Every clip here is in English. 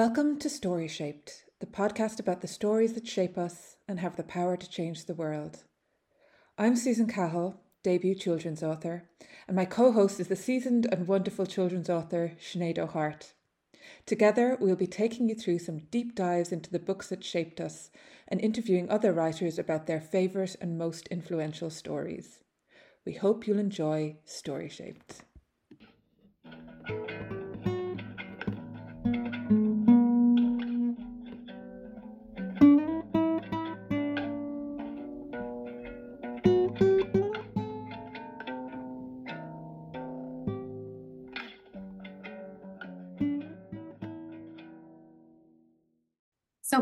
Welcome to Story Shaped, the podcast about the stories that shape us and have the power to change the world. I'm Susan Cahill, debut children's author, and my co host is the seasoned and wonderful children's author Sinead O'Hart. Together, we'll be taking you through some deep dives into the books that shaped us and interviewing other writers about their favourite and most influential stories. We hope you'll enjoy Story Shaped.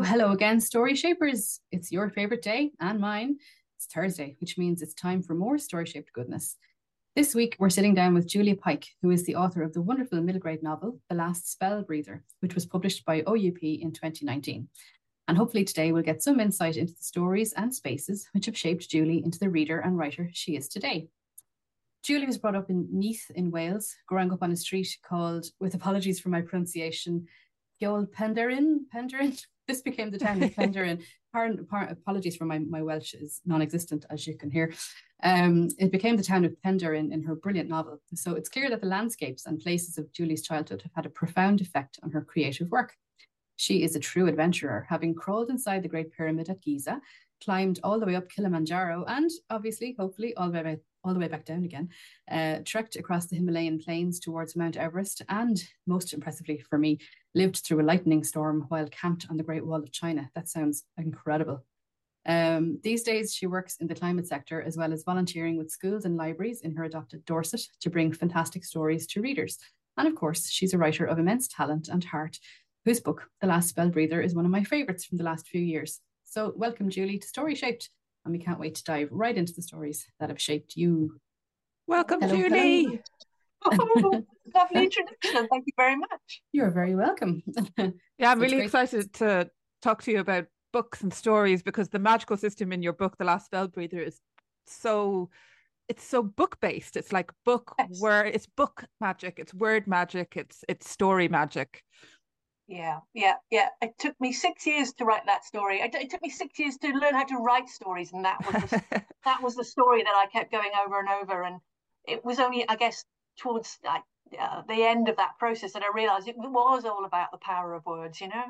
Hello again, Story Shapers. It's your favorite day and mine. It's Thursday, which means it's time for more story shaped goodness. This week, we're sitting down with Julie Pike, who is the author of the wonderful middle grade novel, The Last Spell Breather, which was published by OUP in 2019. And hopefully, today we'll get some insight into the stories and spaces which have shaped Julie into the reader and writer she is today. Julie was brought up in Neath in Wales, growing up on a street called, with apologies for my pronunciation, Gol Penderin. Penderin. This became the town of Penderin. Pardon, pardon, apologies for my, my Welsh is non-existent, as you can hear. Um, it became the town of Penderin in her brilliant novel. So it's clear that the landscapes and places of Julie's childhood have had a profound effect on her creative work. She is a true adventurer, having crawled inside the Great Pyramid at Giza, climbed all the way up Kilimanjaro, and obviously, hopefully, all the way all the way back down again, uh, trekked across the Himalayan plains towards Mount Everest, and most impressively for me, lived through a lightning storm while camped on the Great Wall of China. That sounds incredible. Um, these days, she works in the climate sector as well as volunteering with schools and libraries in her adopted Dorset to bring fantastic stories to readers. And of course, she's a writer of immense talent and heart, whose book, The Last Spell Breather, is one of my favourites from the last few years. So, welcome, Julie, to Story Shaped and we can't wait to dive right into the stories that have shaped you. Welcome, hello, Julie. Hello. Oh, lovely introduction. Thank you very much. You're very welcome. yeah, I'm really excited to talk to you about books and stories because the magical system in your book, The Last Spell Breather, is so it's so book based. It's like book yes. word it's book magic, it's word magic, it's it's story magic. Yeah, yeah, yeah. It took me six years to write that story. It, it took me six years to learn how to write stories, and that was the, that was the story that I kept going over and over. And it was only, I guess, towards like uh, the end of that process that I realised it was all about the power of words. You know,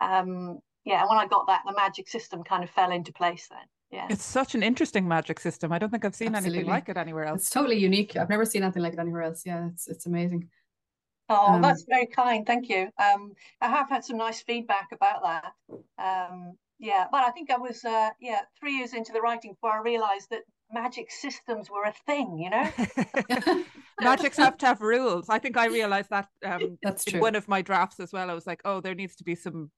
um, yeah. And when I got that, the magic system kind of fell into place. Then, yeah. It's such an interesting magic system. I don't think I've seen Absolutely. anything like it anywhere else. It's totally unique. I've never seen anything like it anywhere else. Yeah, it's it's amazing. Oh, um, that's very kind. Thank you. Um, I have had some nice feedback about that. Um, yeah, but I think I was, uh, yeah, three years into the writing before I realised that magic systems were a thing. You know, magics have to have rules. I think I realised that. Um, that's true. one of my drafts as well. I was like, oh, there needs to be some,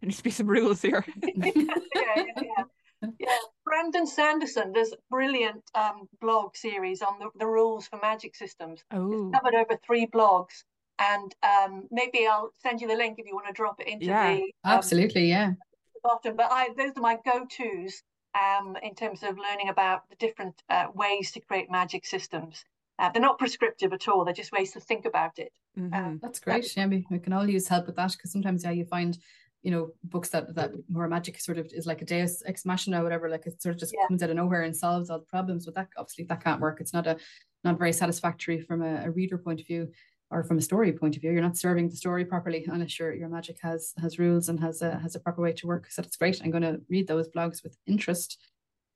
there needs to be some rules here. yeah, yeah, yeah. yeah, Brandon Sanderson does brilliant um, blog series on the, the rules for magic systems. Oh. It's covered over three blogs and um, maybe I'll send you the link if you want to drop it into yeah, the um, absolutely yeah the bottom. But I those are my go tos um, in terms of learning about the different uh, ways to create magic systems. Uh, they're not prescriptive at all. They're just ways to think about it. Mm-hmm. Um, That's great. Yeah, we, we can all use help with that because sometimes yeah you find you know books that that more magic sort of is like a deus ex machina or whatever like it sort of just yeah. comes out of nowhere and solves all the problems but that obviously that can't work it's not a not very satisfactory from a, a reader point of view or from a story point of view, you're not serving the story properly unless your your magic has has rules and has a has a proper way to work. So that's great. I'm going to read those blogs with interest.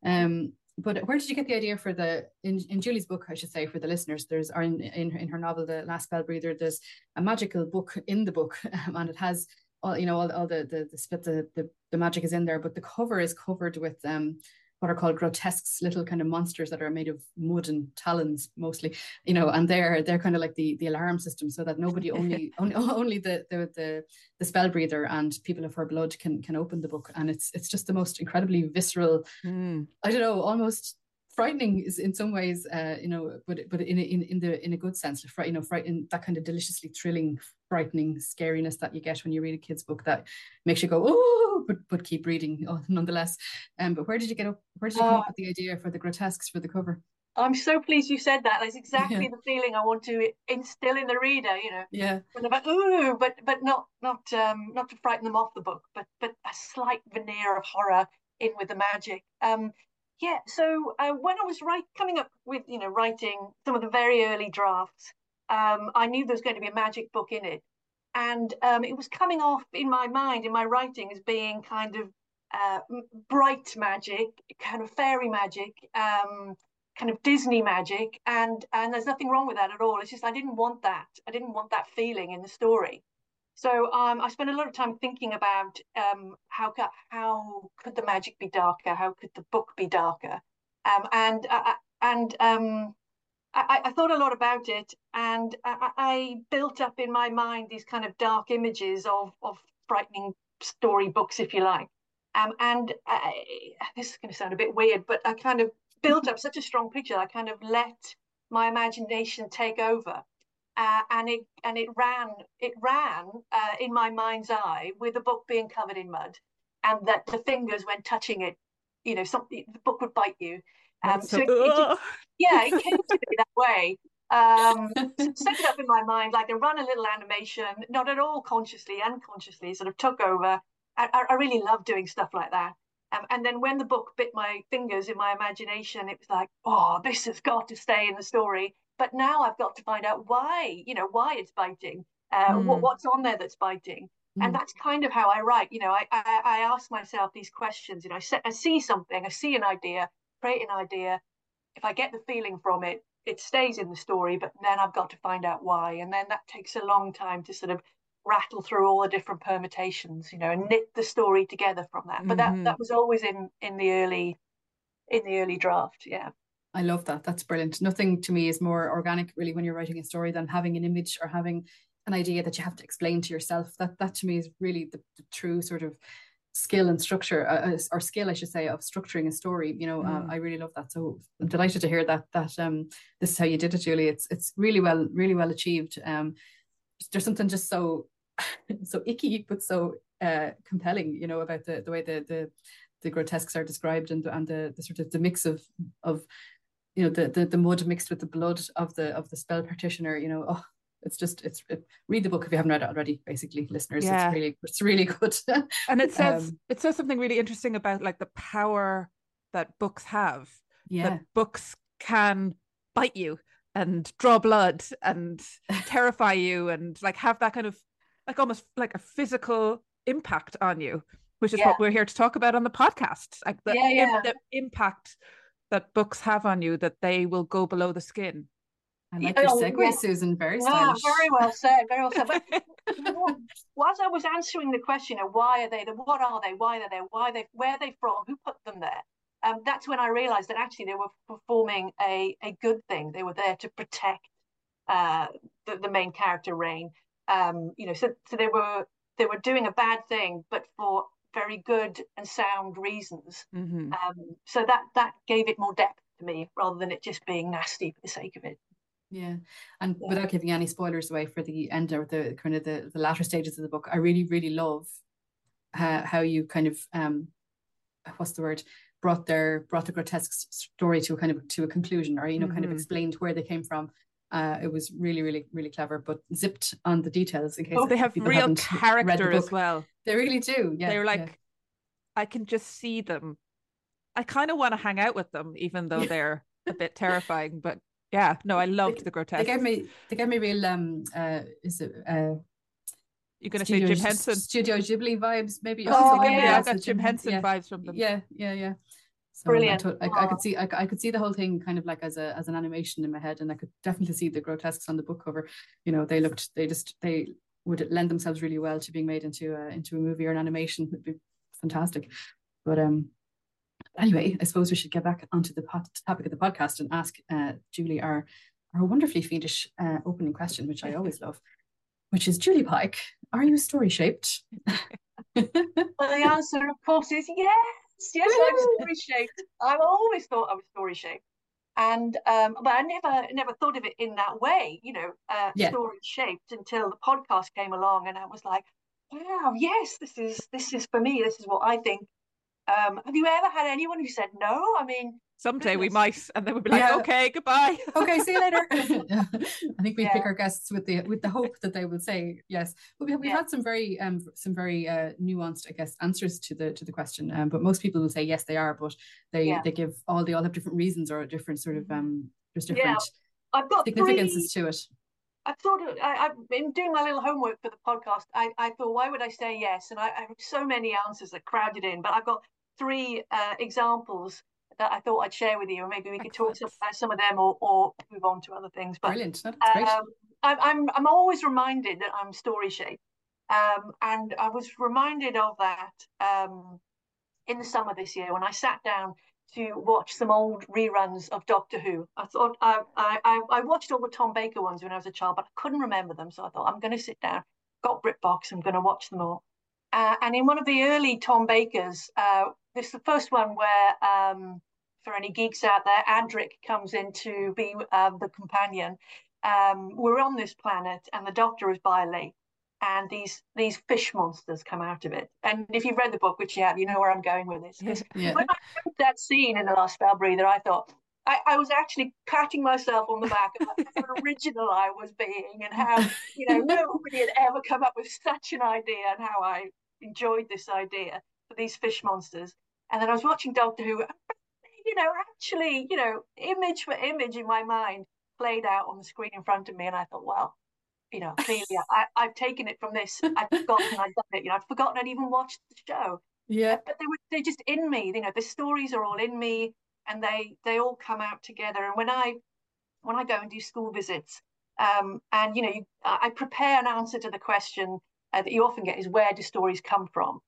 Um, but where did you get the idea for the in, in Julie's book, I should say, for the listeners? There's or in, in in her novel, The Last Spell Breather, there's a magical book in the book, um, and it has all you know all, all the the the split the, the the magic is in there, but the cover is covered with um what are called grotesques, little kind of monsters that are made of mud and talons mostly, you know, and they're they're kind of like the the alarm system, so that nobody only only only the, the the the spell breather and people of her blood can can open the book, and it's it's just the most incredibly visceral. Mm. I don't know, almost frightening is in some ways, uh, you know, but but in in in the in a good sense, you know, frighten that kind of deliciously thrilling, frightening scariness that you get when you read a kid's book that makes you go, oh, but but keep reading, oh, nonetheless. Um, but where did you get up? Where did you come uh, up with the idea for the grotesques for the cover? I'm so pleased you said that. That's exactly yeah. the feeling I want to instill in the reader. You know, yeah, about ooh, but but not not um not to frighten them off the book, but but a slight veneer of horror in with the magic. Um, yeah. So uh, when I was right coming up with you know writing some of the very early drafts, um, I knew there was going to be a magic book in it, and um, it was coming off in my mind in my writing as being kind of uh, bright magic, kind of fairy magic, um, kind of Disney magic, and and there's nothing wrong with that at all. It's just I didn't want that. I didn't want that feeling in the story. So um, I spent a lot of time thinking about um, how how could the magic be darker? How could the book be darker? Um, and uh, uh and um, I, I, thought a lot about it, and I, I, built up in my mind these kind of dark images of of frightening story books, if you like. Um, and I, this is going to sound a bit weird, but I kind of built up such a strong picture. I kind of let my imagination take over, uh, and it and it ran it ran uh, in my mind's eye with the book being covered in mud, and that the fingers when touching it, you know, something the book would bite you. Um, so, so it, it, yeah, it came to me that way. Um, set it up in my mind like I run a little animation, not at all consciously, unconsciously, sort of took over I, I really love doing stuff like that. Um, and then when the book bit my fingers in my imagination, it was like, oh, this has got to stay in the story. But now I've got to find out why, you know, why it's biting, uh, mm. what, what's on there that's biting. Mm. And that's kind of how I write. You know, I, I, I ask myself these questions. You know, I, set, I see something, I see an idea, create an idea. If I get the feeling from it, it stays in the story, but then I've got to find out why. And then that takes a long time to sort of rattle through all the different permutations, you know, and knit the story together from that. But mm-hmm. that that was always in in the early in the early draft. Yeah. I love that. That's brilliant. Nothing to me is more organic really when you're writing a story than having an image or having an idea that you have to explain to yourself. That that to me is really the, the true sort of skill and structure uh, uh or skill I should say of structuring a story you know uh, mm. uh, I really love that so I'm delighted to hear that that um this is how you did it Julie it's it's really well really well achieved um there's something just so so icky but so uh, compelling, you know, about the, the way the, the the grotesques are described and and the, the sort of the mix of of you know the, the the mud mixed with the blood of the of the spell practitioner. You know, oh, it's just it's it, read the book if you haven't read it already. Basically, listeners, yeah. it's really it's really good. and it says um, it says something really interesting about like the power that books have. Yeah, that books can bite you and draw blood and terrify you and like have that kind of like almost like a physical impact on you which is yeah. what we're here to talk about on the podcast like the, yeah, yeah. the impact that books have on you that they will go below the skin I like your oh, segue, yeah. Susan. Very yeah, very well said. Very well said. But as I was answering the question of why are they, the what are they, why are they, why are they, where are they from, who put them there, um, that's when I realised that actually they were performing a, a good thing. They were there to protect uh, the, the main character, Rain. Um, you know, so so they were they were doing a bad thing, but for very good and sound reasons. Mm-hmm. Um, so that that gave it more depth to me, rather than it just being nasty for the sake of it. Yeah, and yeah. without giving any spoilers away for the end or the kind of the, the latter stages of the book, I really really love how, how you kind of um, what's the word brought their brought the grotesque story to a kind of to a conclusion or you know mm-hmm. kind of mm-hmm. explained where they came from uh, it was really really really clever but zipped on the details in case oh, they have real character as well they really do yeah they're like yeah. i can just see them i kind of want to hang out with them even though they're a bit terrifying but yeah no i loved they, the grotesque they gave me they gave me real um uh is it uh you're going to say Jim Henson, Studio Ghibli vibes, maybe. Oh, yeah, yeah, I got Jim Henson yeah. vibes from them. Yeah, yeah, yeah. So Brilliant. I, I, I, could see I, I, could see the whole thing kind of like as a as an animation in my head, and I could definitely see the grotesques on the book cover. You know, they looked they just they would lend themselves really well to being made into a into a movie or an animation. It'd be fantastic. But um, anyway, I suppose we should get back onto the pot, topic of the podcast and ask uh, Julie our our wonderfully fiendish uh, opening question, which I always love, which is Julie Pike, are you story shaped? well, the answer, of course, is yes yes, I'm story shaped. I've always thought I was story shaped, and um, but I never never thought of it in that way. You know, uh, yeah. story shaped until the podcast came along, and I was like, wow, yes, this is this is for me. This is what I think Um, have you ever had anyone who said no? I mean, someday goodness. we might, and then we'd be like, yeah. okay, goodbye. okay, see you later. I think we yeah. pick our guests with the with the hope that they will say yes. But we, we've yeah. had some very um some very uh, nuanced, I guess, answers to the to the question. Um, but most people will say yes, they are, but they they give all they all have different reasons or a different sort of um there's different I've got significances three... to it. I thought I, have been doing my little homework for the podcast. I, I thought, why would I say yes? And I, I have so many answers that crowded in, but I've got three uh, examples that I thought I'd share with you, and maybe we could talk about some of them or, or move on to other things. But, Brilliant, that's great. Um, I, I'm I'm always reminded that I'm story shaped, um, and I was reminded of that um, in the summer this year when I sat down to watch some old reruns of Doctor Who. I thought I, I I watched all the Tom Baker ones when I was a child, but I couldn't remember them. So I thought I'm going to sit down, got BritBox, I'm going to watch them all. Uh, and in one of the early Tom Bakers, uh, this is the first one where, um, for any geeks out there, Adric comes in to be uh, the companion. Um, we're on this planet, and the Doctor is by lake and these these fish monsters come out of it. And if you've read the book, which you have, you know where I'm going with this. Yeah. when I read that scene in The Last Spell Breather, I thought I, I, was actually patting myself on the back of how original I was being and how, you know, nobody had ever come up with such an idea and how I enjoyed this idea for these fish monsters. And then I was watching Doctor Who, you know, actually, you know, image for image in my mind played out on the screen in front of me. And I thought, well, you know, clearly I, I've taken it from this. I've forgotten I'd done it. You know, I'd forgotten I'd even watched the show. Yeah. But they were they're just in me. You know, the stories are all in me, and they they all come out together. And when I when I go and do school visits, um, and you know, you, I prepare an answer to the question uh, that you often get is where do stories come from?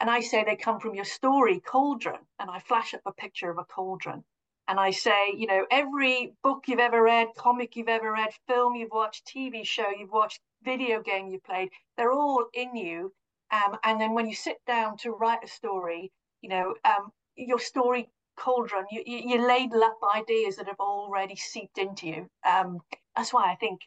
And I say they come from your story cauldron, and I flash up a picture of a cauldron and I say, you know, every book you've ever read, comic you've ever read, film you've watched, TV show you've watched, video game you played, they're all in you. Um, and then when you sit down to write a story, you know, um, your story cauldron, you, you, you ladle up ideas that have already seeped into you. Um, that's why I think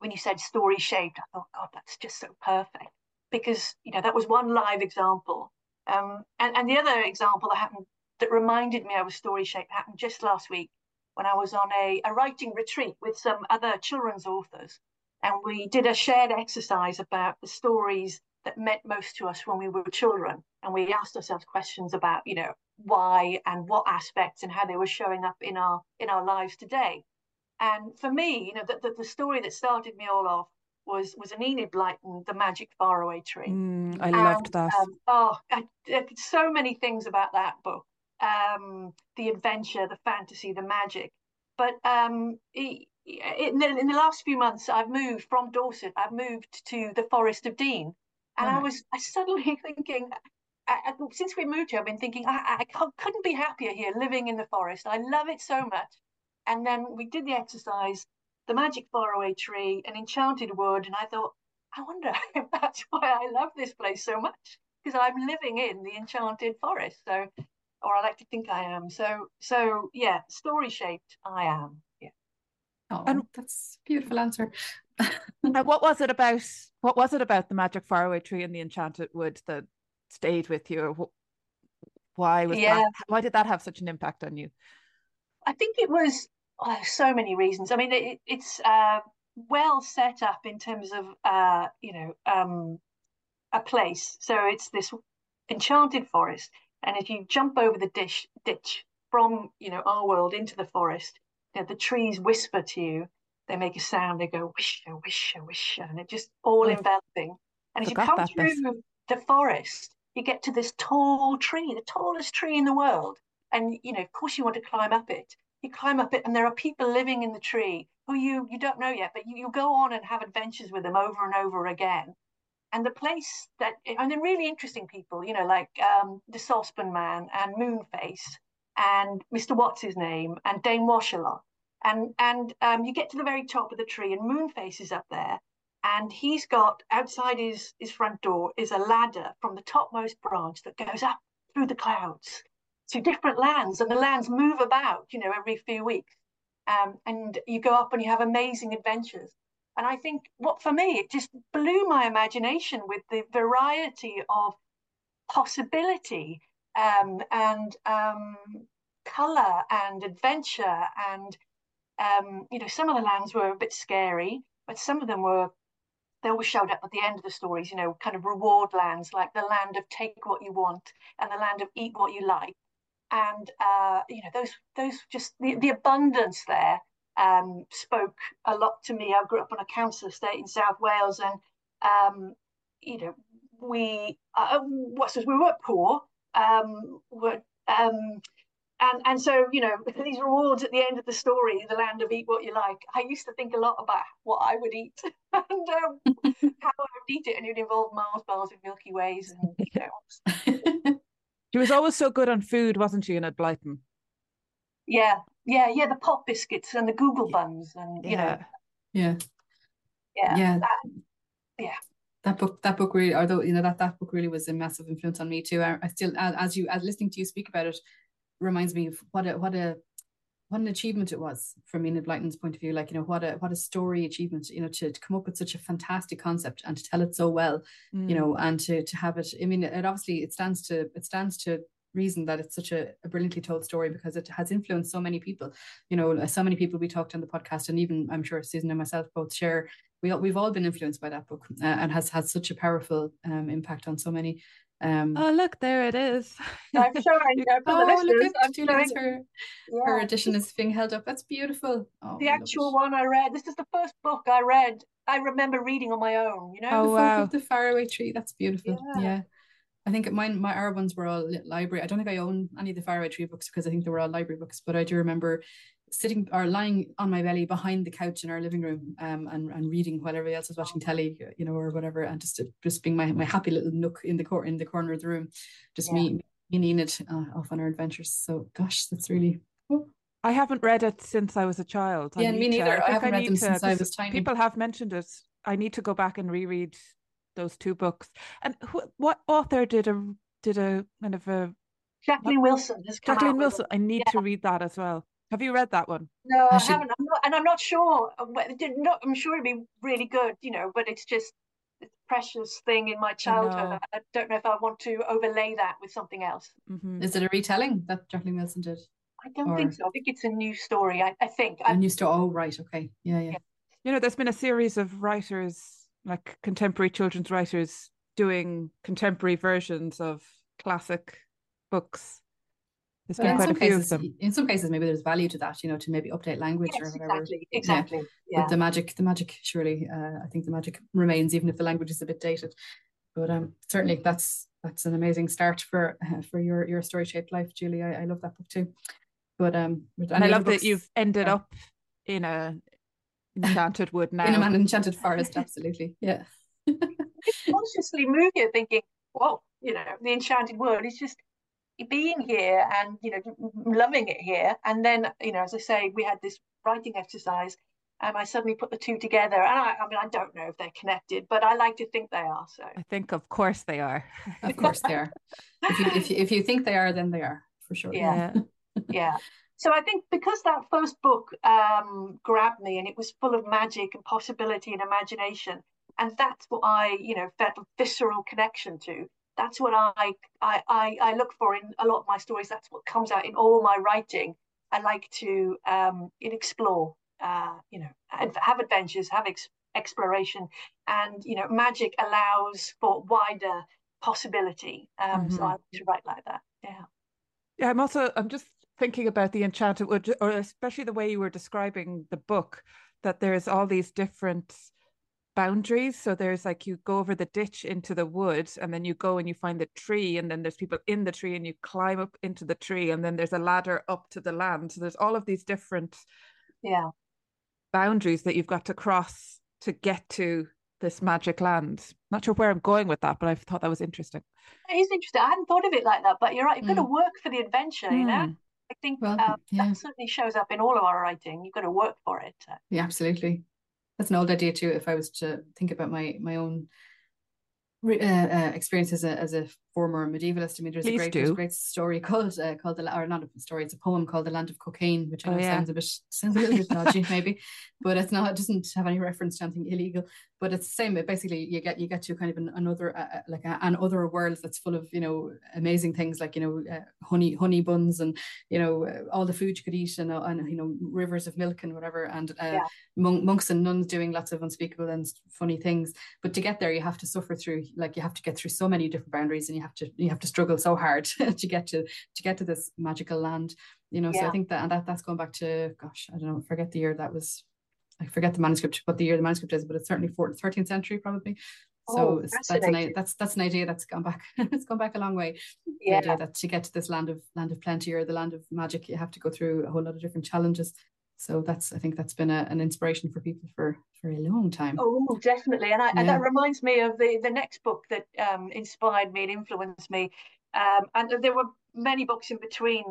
when you said story shaped, I thought, God, that's just so perfect. Because, you know, that was one live example. Um, and, and the other example that happened that reminded me I was story shaped happened just last week when I was on a, a writing retreat with some other children's authors. And we did a shared exercise about the stories that meant most to us when we were children. And we asked ourselves questions about, you know, why and what aspects and how they were showing up in our in our lives today. And for me, you know, the, the, the story that started me all off was was an Enid Blyton, The Magic Faraway Tree. Mm, I loved that. Um, oh, I, I, so many things about that book um, the adventure, the fantasy, the magic. But um, it, in, the, in the last few months, I've moved from Dorset. I've moved to the Forest of Dean, and I was I suddenly thinking. I, since we moved here, I've been thinking I, I couldn't be happier here, living in the forest. I love it so much. And then we did the exercise, the magic faraway tree, an enchanted wood, and I thought, I wonder if that's why I love this place so much because I'm living in the enchanted forest. So or I like to think I am. So so yeah, story shaped I am. Yeah. Oh, and that's a beautiful answer. now, what was it about? What was it about the magic faraway tree and the enchanted wood that stayed with you? Or why was yeah. that? Why did that have such an impact on you? I think it was oh, so many reasons. I mean, it, it's uh, well set up in terms of uh, you know um, a place. So it's this enchanted forest. And if you jump over the dish, ditch from you know our world into the forest, you know, the trees whisper to you. They make a sound. They go whisher, whisher, whisher, and it just all enveloping. And as you come through the forest, you get to this tall tree, the tallest tree in the world. And you know, of course, you want to climb up it. You climb up it, and there are people living in the tree who you you don't know yet, but you, you go on and have adventures with them over and over again. And the place that and they're really interesting people you know like um, the saucepan man and moonface and mr what's his name and dame washalot and and um, you get to the very top of the tree and moonface is up there and he's got outside his his front door is a ladder from the topmost branch that goes up through the clouds to different lands and the lands move about you know every few weeks. Um, and you go up and you have amazing adventures. And I think what for me, it just blew my imagination with the variety of possibility um, and um, color and adventure and um, you know some of the lands were a bit scary but some of them were they always showed up at the end of the stories you know kind of reward lands like the land of take what you want and the land of eat what you like and uh, you know those those just the, the abundance there um, spoke a lot to me. I grew up on a council estate in South Wales, and um, you know we uh, what we were poor, um, were um, and and so you know these rewards at the end of the story, the land of eat what you like. I used to think a lot about what I would eat and um, how I would eat it, and it would involve Mars bars and Milky Ways, and you know. She was always so good on food, wasn't she, Enid Blyton? Yeah, yeah, yeah. The pop biscuits and the Google buns, and you know, yeah, yeah, yeah, that, uh, yeah. That book, that book really, although you know that that book really was a massive influence on me too. I, I still, as you, as listening to you speak about it, reminds me of what a what a what an achievement it was from Enid Blyton's point of view. Like, you know, what a what a story achievement, you know, to, to come up with such a fantastic concept and to tell it so well, mm. you know, and to to have it. I mean, it obviously it stands to it stands to reason that it's such a, a, brilliantly told story because it has influenced so many people. You know, so many people we talked on the podcast, and even I'm sure Susan and myself both share. We we've all been influenced by that book, uh, and has had such a powerful um, impact on so many. Um, oh look, there it is. I'm showing. oh, look at I'm Julie's her yeah. her edition is being held up. That's beautiful. Oh, the actual one I read. This is the first book I read. I remember reading on my own. You know, oh, the wow. the faraway tree. That's beautiful. Yeah. yeah. I think mine my our ones were all library. I don't think I own any of the faraway tree books because I think they were all library books. But I do remember sitting or lying on my belly behind the couch in our living room um, and, and reading while everybody else was watching telly, you know, or whatever, and just just being my, my happy little nook in the cor- in the corner of the room, just yeah. me me and Enid uh, off on our adventures. So gosh, that's really. Oh. I haven't read it since I was a child. Yeah, me neither. To, I, I haven't I read them to, since I was tiny. People have mentioned it. I need to go back and reread those two books. And wh- what author did a did a kind of a Jacqueline Wilson Jacqueline Wilson. I need yeah. to read that as well. Have you read that one? No, I, I haven't. I'm not, and I'm not sure. Not, I'm sure it'd be really good, you know. But it's just a precious thing in my childhood. I, I, don't know if I want to overlay that with something else. Mm-hmm. Is it a retelling that Jacqueline Wilson did? I don't or... think so. I think it's a new story. I, I think a new story. Oh, right. Okay. Yeah, yeah, yeah. You know, there's been a series of writers, like contemporary children's writers, doing contemporary versions of classic books there's been quite a few cases, of them. In some cases, maybe there's value to that, you know, to maybe update language yes, or whatever. Exactly, exactly. Yeah. yeah. But the magic, the magic, surely, uh, I think the magic remains, even if the language is a bit dated. But um, certainly, that's that's an amazing start for uh, for your your story shaped life, Julie. I, I love that book too. But um, I love books, that you've ended yeah. up in a enchanted wood now. in an enchanted forest, absolutely. Yeah. consciously move you thinking, well, you know, the enchanted wood is just being here and you know loving it here. And then you know as i say we had this writing exercise and i suddenly put the two together. And I, I mean i don't know if they're connected but i like to think they are so. I think of course they are. Of course they are. If you, if you if you think they are then they are for sure. Yeah. Yeah. So i think because that first book um grabbed me and it was full of magic and possibility and imagination and that's what i you know felt a visceral connection to that's what I, I, I, I look for in a lot of my stories. That's what comes out in all my writing. I like to um, explore, uh, you know, have adventures, have ex- exploration, and you know, magic allows for wider possibility. Um, mm-hmm. So I like to write like that. Yeah. Yeah, I'm also I'm just thinking about the enchanted wood, or especially the way you were describing the book. That there's all these different boundaries. So there's like you go over the ditch into the wood, and then you go and you find the tree, and then there's people in the tree, and you climb up into the tree, and then there's a ladder up to the land. So there's all of these different yeah boundaries that you've got to cross to get to this magic land. Not sure where I'm going with that, but I thought that was interesting. It is interesting. I hadn't thought of it like that, but you're right. You've mm. got to work for the adventure, mm. you know. Mm. I think well, um, yeah. that certainly shows up in all of our writing. You've got to work for it. Yeah, absolutely that's an old idea too. If I was to think about my my own uh, uh, experience as a as a former medievalist. I mean, there's Please a great, there's a great story called uh, called the or not a story, it's a poem called "The Land of Cokaygne," which I Oh, know yeah. sounds a bit sounds a little bit dodgy, maybe, but it's not. It doesn't have any reference to anything illegal. But it's the same. It basically, you get you get to kind of an, another uh, uh, like a, an other world that's full of you know amazing things like you know uh, honey honey buns and you know uh, all the food you could eat and uh, and you know rivers of milk and whatever and uh, Yeah. mon- monks and nuns doing lots of unspeakable and funny things. But to get there, you have to suffer through like you have to get through so many different boundaries and you have to you have to struggle so hard to get to to get to this magical land. You know, so I think that and that that's going back to gosh, I don't know, forget the year that was. I forget the manuscript, what the year the manuscript is, but it's certainly 14th, 13th century probably. So Oh, that's an that's that's an idea that's gone back. it's gone back a long way. Yeah. idea that to get to this land of land of plenty or the land of magic, you have to go through a whole lot of different challenges. So that's I think that's been a, an inspiration for people for for a long time. Oh, definitely. And, I, and that reminds me of the, the next book that um, inspired me and influenced me. Um, and there were many books in between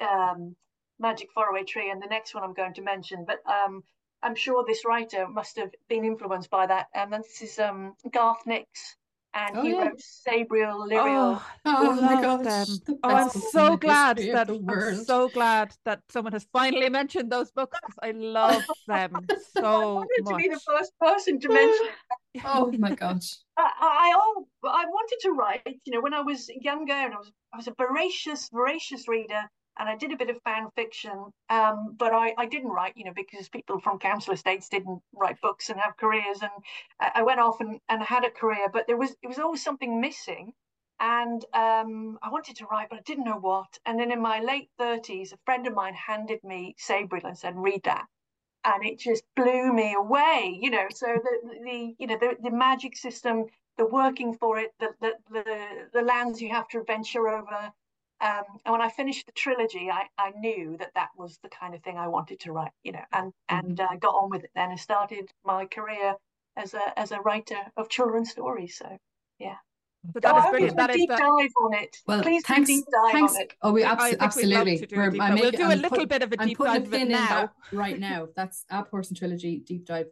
um, Magic Faraway Tree and the next one I'm going to mention. But um, I'm sure this writer must have been influenced by that. And this is um, Garth Nix. And Oh, he yeah. wrote Sabriel, Lirael. Oh, Oh my gosh, them. the Oh, I'm best books in so glad that the I'm so glad that someone has finally mentioned those books I love them so I so wanted to be the first person to mention it. Oh my gosh. I, I, all, I wanted to write, you know, when I was younger and I was, I was a voracious, voracious reader and I did a bit of fan fiction. Um, but I, I didn't write, you know, because people from council estates didn't write books and have careers. And I, went off and, and had a career, but there was, there was always something missing. And um, I wanted to write, but I didn't know what. And then in my late 30s, a friend of mine handed me Sabriel and said, read that and it just blew me away you know so the the you know the, the magic system the working for it the the the, the lands you have to venture over um, and when I finished the trilogy, I, I knew that that was the kind of thing I wanted to write, you know, and and uh, got on with it then and started my career as a as a writer of children's stories. So yeah, But Oh, that I is brilliant. a That is deep the, dive on it. Well, Please thanks. do deep dive thanks. on it. Oh, we I abso- think we'd love absolutely. to do a We're- deep I dive. We'll do a I'm little put- bit of a I'm deep putting dive a it in now. that right now. That's Abhorsen Trilogy deep dive.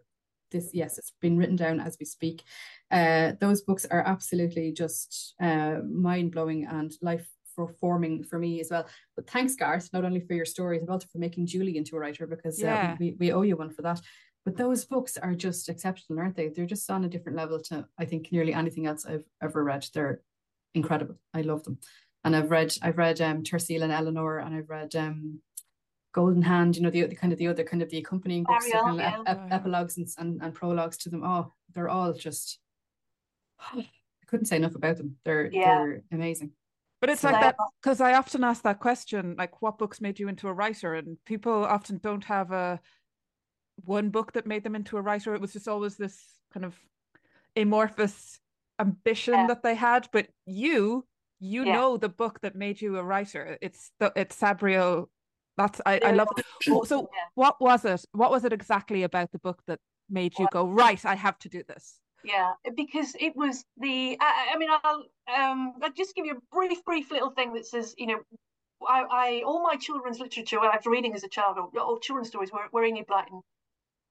This yes, it's been written down as we speak. Uh, those books are absolutely just uh, mind blowing and life for forming for me as well. But thanks, Garth, not only for your stories, but also for making Julie into a writer because Yeah. uh, we, we owe you one for that. But those books are just exceptional, aren't they? They're just on a different level to I think nearly anything else I've ever read. They're incredible. I love them. And I've read I've read um Terciel and Elinor and I've read um Goldenhand, you know, the, the kind of the other kind of the accompanying books, the Ariel, kind of ep- yeah. ep- epilogues and, and, and prologues to them. Oh, they're all just I couldn't say enough about them. They're Yeah. they're amazing. But it's So- like that because I often ask that question, like, what books made you into a writer? And people often don't have a one book that made them into a writer. It was just always this kind of amorphous ambition Yeah. that they had. But you, you Yeah. know the book that made you a writer. It's the it's Sabriel. That's I, I love. was- Oh, so yeah. what was it? What was it exactly about the book that made you go right? I have to do this. Yeah, because it was the. I, I mean, I'll um, I'll just give you a brief, brief little thing that says, you know, I, I all my children's literature I was reading as a child, or, or children's stories, were, were Enid Blyton.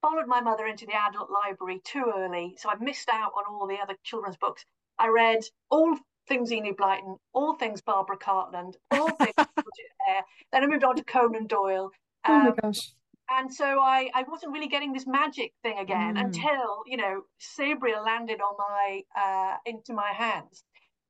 Followed my mother into the adult library too early, so I missed out on all the other children's books. I read all things Enid Blyton, all things Barbara Cartland, all things Georgette Heyer. Then I moved on to Conan Doyle. Oh my Um, gosh. And so I, I wasn't really getting this magic thing again Mm. until you know Sabriel landed on my uh, into my hands.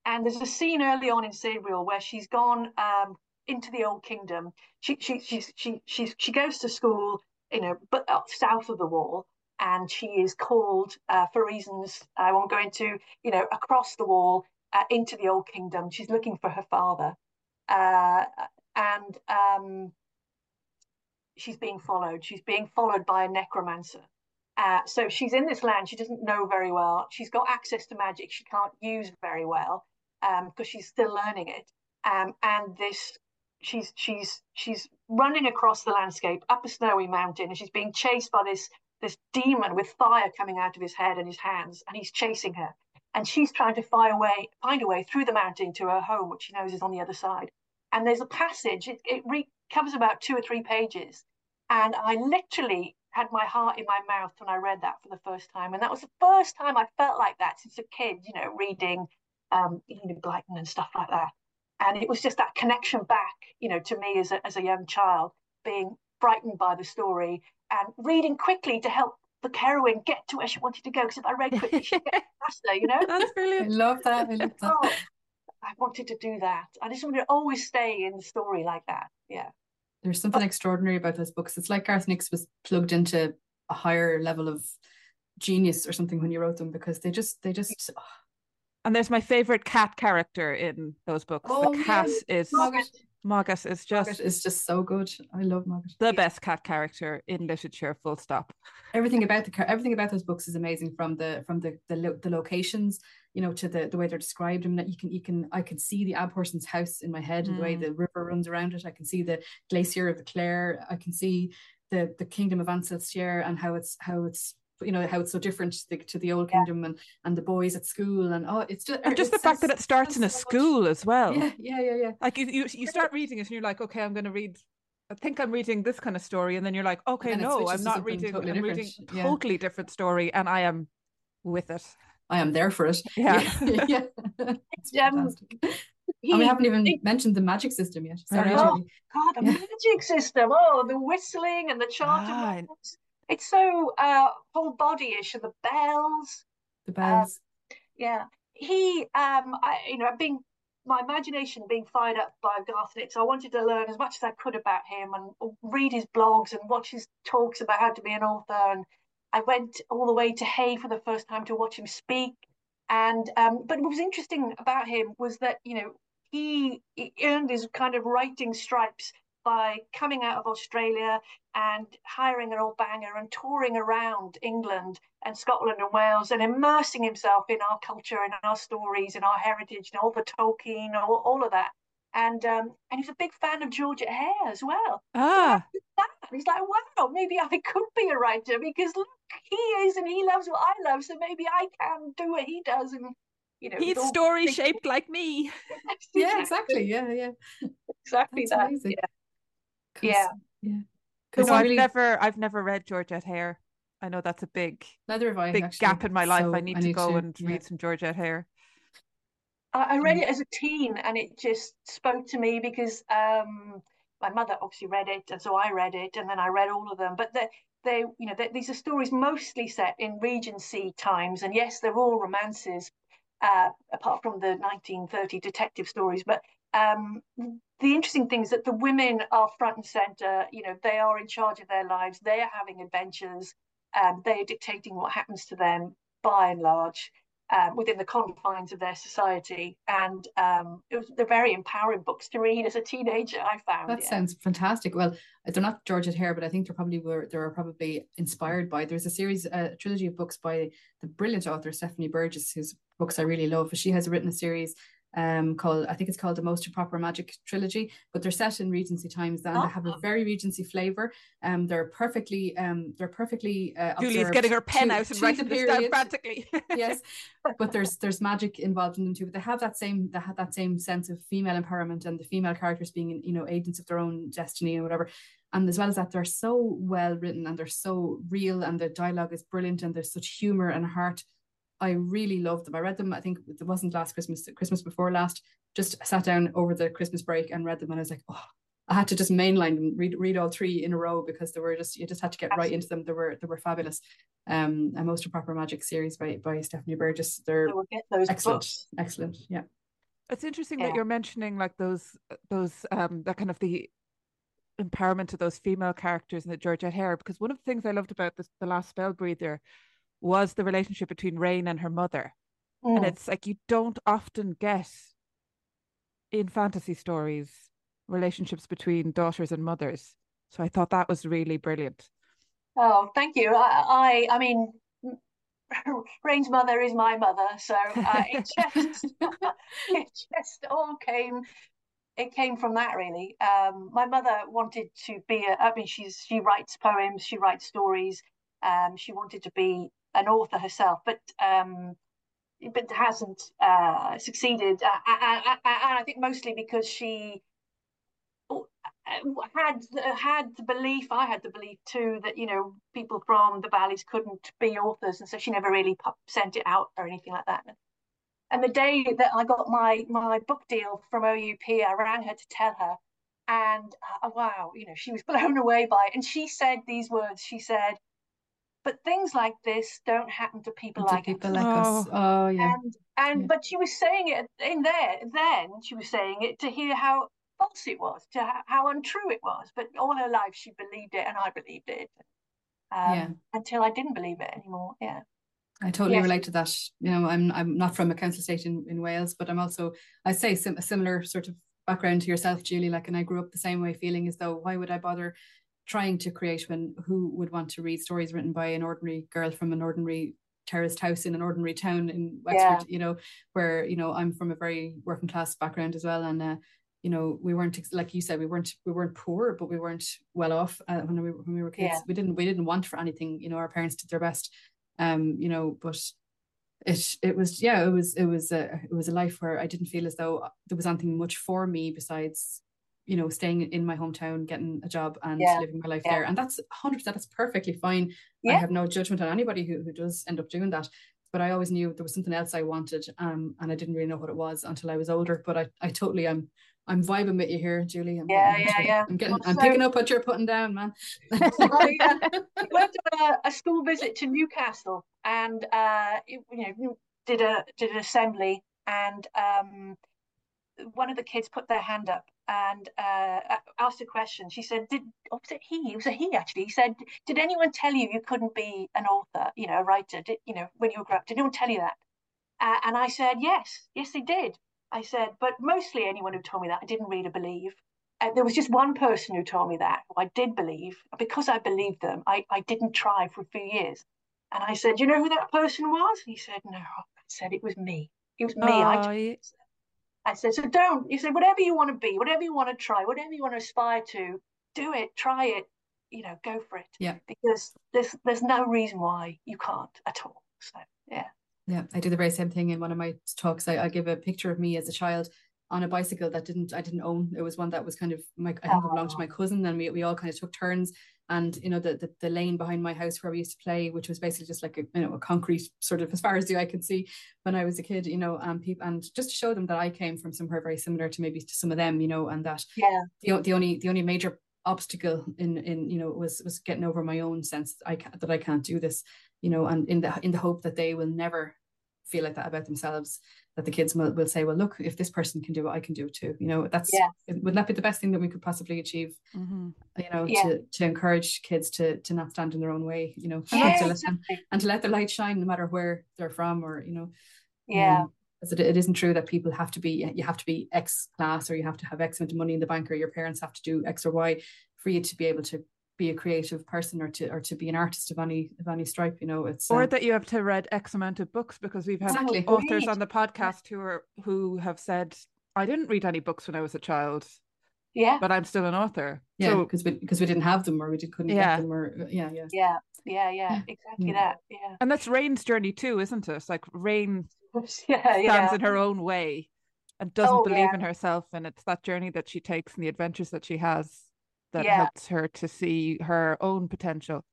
And there's a scene early on in Sabriel where she's gone um, into the old kingdom. She she she's she she's she goes to school, you know, but uh, south of the wall, and she is called uh, for reasons I won't go into, you know, across the wall uh, into the old kingdom. She's looking for her father, uh, and um, she's being followed. She's being followed by a necromancer. Uh, so she's in this land she doesn't know very well. She's got access to magic she can't use very well because um, she's still learning it. Um, and this, she's she's she's running across the landscape up a snowy mountain, and she's being chased by this this demon with fire coming out of his head and his hands, and he's chasing her. And she's trying to find a way find a way through the mountain to her home, which she knows is on the other side. And there's a passage. It, it re- covers about two or three pages, and I literally had my heart in my mouth when I read that for the first time. And that was the first time I felt like that since a kid, you know, reading um, Enid Blyton and stuff like that. And it was just that connection back, you know, to me as a, as a young child, being frightened by the story and reading quickly to help the heroine get to where she wanted to go. Because if I read quickly, she'd get faster, you know? That's brilliant. I love that. I love that. Oh, I wanted to do that. I just wanted to always stay in the story like that. Yeah. There's something extraordinary about those books. It's like Garth Nix was plugged into a higher level of genius or something when you wrote them because they just they just oh. and there's my favorite cat character in those books oh, the cat yeah. is Mogget is just Mogget is just so good. I love Mogget. The best cat character in literature. Full stop. Everything about the everything about those books is amazing. From the from the the, the locations, you know, to the the way they're described. I mean, that you can you can I can see the Abhorsen's house in my head mm. and the way mm. the river runs around it. I can see the glacier of the Clayr. I can see the the kingdom of Ancelstierre and how it's how it's you know how it's so different to the, to the old yeah. kingdom and and the boys at school and oh it's just and just the fact that it starts in a so school much. as well yeah yeah yeah yeah like you, you you start reading it and you're like okay i'm going to read I think I'm reading this kind of story, and then you're like, okay, no, I'm not reading. Totally I'm reading yeah. totally different story, and I am with it. I am there for it. Yeah, yeah. Um, he, and we haven't even mentioned the magic system yet. Sorry, oh, God, the yeah. magic system! Oh, the whistling and the charter ah, it's so uh, whole bodyish and the bells. The bells. Um, yeah. He um I you know being my imagination being fired up by Garth Nix, I wanted to learn as much as I could about him and read his blogs and watch his talks about how to be an author. And I went all the way to Hay for the first time to watch him speak. And um, but what was interesting about him was that you know he, he earned his kind of writing stripes by coming out of Australia and hiring an old banger and touring around England and Scotland and Wales and immersing himself in our culture and our stories and our heritage and all the Tolkien, all, all of that. And um, and he's a big fan of Georgette Heyer as well. Ah. So he's like, wow, maybe I could be a writer because look, he is and he loves what I love, so maybe I can do what he does and you know he's story shaped like me. yeah, exactly. Yeah, yeah. Exactly That's that. Amazing. Yeah. Yeah. Yeah. No, I've really... never I've never read Georgette Heyer. I know that's a big neither have I, big actually. gap in my life. So I need I to need go to, and yeah. read some Georgette Heyer. I read it as a teen and it just spoke to me because um, my mother obviously read it and so I read it and then I read all of them. But they, they you know, they, these are stories mostly set in Regency times and yes, they're all romances, uh, apart from the 1930 detective stories. But um, the interesting thing is that the women are front and center. You know, they are in charge of their lives. They are having adventures. Um, they are dictating what happens to them by and large um, within the confines of their society. And um, it was, they're very empowering books to read as a teenager. I found that yeah. sounds fantastic. Well, they're not Georgette Heyer, but I think they're probably were they are probably inspired by. There's a series, a trilogy of books by the brilliant author Stephanie Burgis, whose books I really love. She has written a series um called I think it's called the Most Proper Magic trilogy, but they're set in Regency times and oh. they have a ah. very Regency flavor. Um, they're perfectly um they're perfectly uh, Julie's getting her pen to, out and writing this down frantically. yes, but there's there's magic involved in them too. But they have that same they have that same sense of female empowerment and the female characters being you know agents of their own destiny and whatever. And as well as that, they're so well written and they're so real and the dialogue is brilliant and there's such humor and heart I really loved them. I read them, I think it wasn't last Christmas, Christmas before last, just sat down over the Christmas break and read them. And I was like, oh, I had to just mainline them, read read all three in a row because they were just you just had to get Absolutely. right into them. They were they were fabulous. Um, a most proper magic series by by Stephanie Burgis. They're excellent, books. excellent. Yeah, it's interesting yeah. that you're mentioning like those those um that kind of the empowerment of those female characters in the Georgette Heyer because one of the things I loved about this the last spell breather was the relationship between Rain and her mother. Mm. And it's like you don't often get in fantasy stories relationships between daughters and mothers. So I thought that was really brilliant. Oh, thank you. I, I, I mean, Rain's mother is my mother, so uh, it just, it just all came. It came from that really. Um, my mother wanted to be. A, I mean, she's she writes poems, she writes stories. Um, she wanted to be an author herself, but um, but hasn't uh, succeeded. Uh, and I think mostly because she had had the belief I had the belief too that you know people from the valleys couldn't be authors, and so she never really sent it out or anything like that. And the day that I got my my book deal from OUP, I rang her to tell her, and uh, wow, you know, she was blown away by it. And she said these words. She said, "But things like this don't happen to people to like people us." like Oh. us. Oh yeah. And and Yeah. but she was saying it in there. Then she was saying it to hear how false it was, to ho- how untrue it was. But all her life she believed it, and I believed it. Um, Yeah. Until I didn't believe it anymore. Yeah. I totally Yes. relate to that. You know, I'm I'm not from a council estate in, in Wales, but I'm also I say sim- a similar sort of background to yourself, Julie. Like, and I grew up the same way, feeling as though why would I bother trying to create when who would want to read stories written by an ordinary girl from an ordinary terraced house in an ordinary town in Wexford, you know, where you know I'm from a very working class background as well, and uh, you know we weren't like you said we weren't we weren't poor, but we weren't well off uh, when we when we were kids. Yeah. We didn't we didn't want for anything. You know, our parents did their best um you know but it it was yeah it was it was a it was a life where I didn't feel as though there was anything much for me besides you know staying in my hometown getting a job and Yeah, living my life yeah. there. And that's 100% that's perfectly fine. I have no judgment on anybody who, who does end up doing that. But I always knew there was something else I wanted um and I didn't really know what it was until I was older. But I I totally am I'm vibing with you here Julie. I'm Yeah, yeah, yeah. I'm getting I'm So- picking up what you're putting down man. Oh, yeah. I went on a, a school visit to Newcastle and uh, you know did a did an assembly and um, one of the kids put their hand up and uh, asked a question. She said, "Did oh, was it he? It was a he actually." He said, "Did anyone tell you you couldn't be an author? You know, a writer? Did you know when you were growing up? Did anyone tell you that?" Uh, and I said, "Yes, yes, they did." I said, "But mostly anyone who told me that I didn't read or believe." Uh, there was just one person who told me that who I did believe. Because I believed them, I, I didn't try for a few years. And I said, You know who that person was? He said, No. I said, It was me. It was me. I, Oh, yeah. I said, So don't. You said, Whatever you want to be, whatever you want to try, whatever you want to aspire to, do it, try it, you know, go for it. Yeah. Because there's there's no reason why you can't at all. So, yeah. Yeah, I do the very same thing in one of my talks. I, I give a picture of me as a child on a bicycle that didn't I didn't own. It was one that was kind of my I think it belonged to my cousin, and we, we all kind of took turns. And you know the, the the lane behind my house where we used to play, which was basically just like a you know a concrete sort of as far as the eye could see when I was a kid, you know, and people and just to show them that I came from somewhere very similar to maybe to some of them, you know, and that Yeah. the the only the only major obstacle in in you know was was getting over my own sense that I can't that I can't do this, you know, and in the in the hope that they will never feel like that about themselves that the kids will, will say well look if this person can do it i can do it too you know that's Yeah. would that be the best thing that we could possibly achieve Mhm. you know Yeah. to to encourage kids to to not stand in their own way you know and, Yeah, to let them, and to let their light shine no matter where they're from or you know Yeah. um, as it, it isn't true that people have to be you have to be X class or you have to have X amount of money in the bank or your parents have to do X or Y for you to be able to be a creative person or to or to be an artist of any of any stripe. You know, it's Or uh, that you have to read X amount of books because we've had Exactly. authors Agreed. on the podcast who are who have said, I didn't read any books when I was a child, Yeah. but I'm still an author. yeah So because we because we didn't have them or we did, couldn't Yeah. get them or yeah yeah Yeah. Yeah. Yeah. Exactly Yeah. that. Yeah. and that's Rain's journey too, isn't it? it's Like Rain Yeah. stands Yeah. in her own way and doesn't Oh, believe yeah. in herself and it's that journey that she takes and the adventures that she has that Yeah. helps her to see her own potential.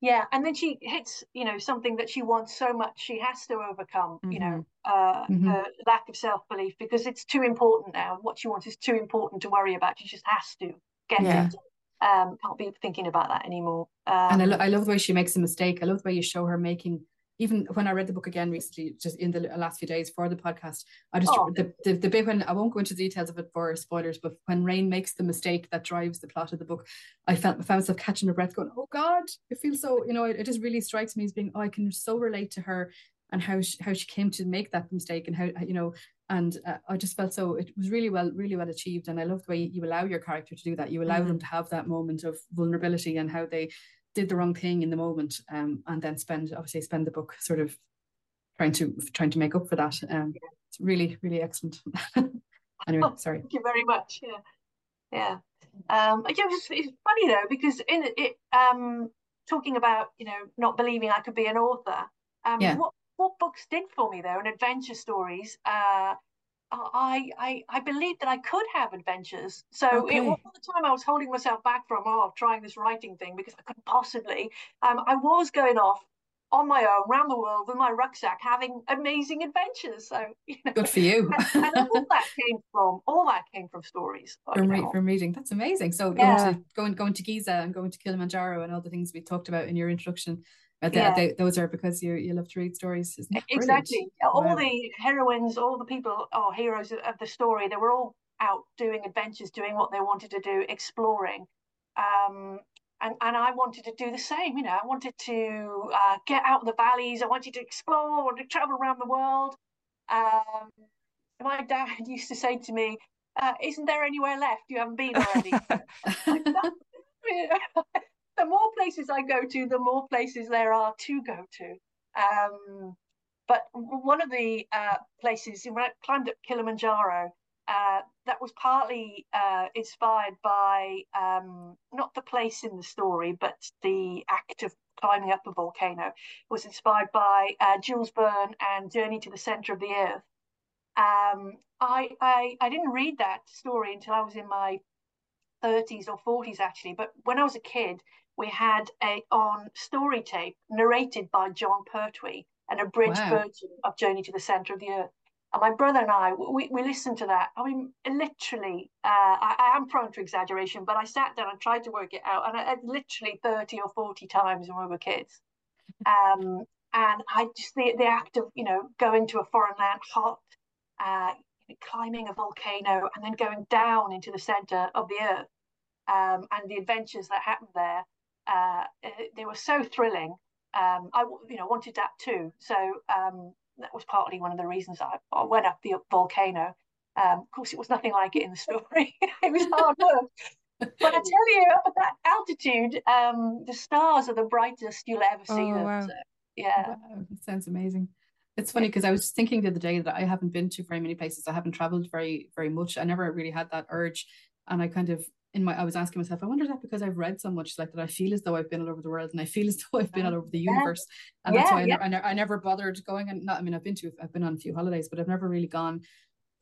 Yeah, and then she hits, you know, something that she wants so much she has to overcome, you know, uh, Mhm. her lack of self-belief because it's too important now. What she wants is too important to worry about. She just has to get Yeah. it. Um, can't be thinking about that anymore. Um, and I, lo- I love the way she makes a mistake. I love the way you show her making. Even when I read the book again recently, just in the last few days for the podcast, I just Oh. the, the the bit when I won't go into the details of it for spoilers, but when Rain makes the mistake that drives the plot of the book, I felt I found myself catching her breath, going, "Oh God!" It feels so. You know, it, it just really strikes me as being, "Oh, I can so relate to her and how she, how she came to make that mistake and how you know." And uh, I just felt so it was really well, really well achieved. And I love the way you allow your character to do that. You allow Mhm. them to have that moment of vulnerability and how they did the wrong thing in the moment um, and then spend obviously spend the book sort of trying to trying to make up for that um, it's really really excellent anyway sorry Thank you very much. Yeah, yeah. Um, it was, it's funny though because in it, um, talking about you know not believing I could be an author. Um, Yeah. what what books did for me though, and adventure stories. Uh, I I I believed that I could have adventures. So Okay. it all the time I was holding myself back from oh trying this writing thing because I couldn't possibly. Um, I was going off on my own around the world with my rucksack having amazing adventures so you know, good for you and, and, all that came from all that came from stories from, re- from reading that's amazing so yeah. going to going going to giza and going to kilimanjaro and all the things we talked about in your introduction yeah. They, those are because you you love to read stories isn't it? exactly all wow. the heroines all the people or heroes of the story they were all out doing adventures doing what they wanted to do exploring um, and, and I wanted to do the same. You know, I wanted to uh, get out of the valleys. I wanted to explore, to travel around the world. Um, my dad used to say to me, uh, "Isn't there anywhere left you haven't been already?" the more places I go to, the more places there are to go to. Um, but one of the uh, places when I climbed up Kilimanjaro, uh, that was partly uh, inspired by um, not the place in the story, but the act of climbing up a volcano. It was inspired by uh, Jules Verne and Journey to the Center of the Earth. Um, I, I I didn't read that story until I was in my 30s or 40s actually. But when I was a kid, we had a on story tape narrated by Jon Pertwee, an abridged wow. version of Journey to the Center of the Earth. And my brother and I, we, we listened to that. I mean, literally, uh, I, I, am prone to exaggeration, but I sat down and tried to work it out, and I, had literally 30 or 40 times when we were kids. Um, and I just, the, the act of, you know, going to a foreign land hot, uh, climbing a volcano, and then going down into the center of the earth, um, and the adventures that happened there, uh, they were so thrilling. Um, I, you know, wanted that too. So um, that was partly one of the reasons I, I went up the volcano. Um, of course, it was nothing like it in the story. it was hard work. but I tell you, up at that altitude, um, the stars are the brightest you'll ever see oh, them. Wow. So, yeah, wow, that sounds amazing. It's funny because I was thinking the other day that I haven't been to very many places. I haven't traveled very, very much. I never really had that urge, and I kind of in my I was asking myself, I wonder that because I've read so much like that I feel as though I've been all over the world and I feel as though I've been all uh, over the universe. And yeah, that's why yeah. I, I, I, never bothered going and not I mean I've been to I've been on a few holidays, but I've never really gone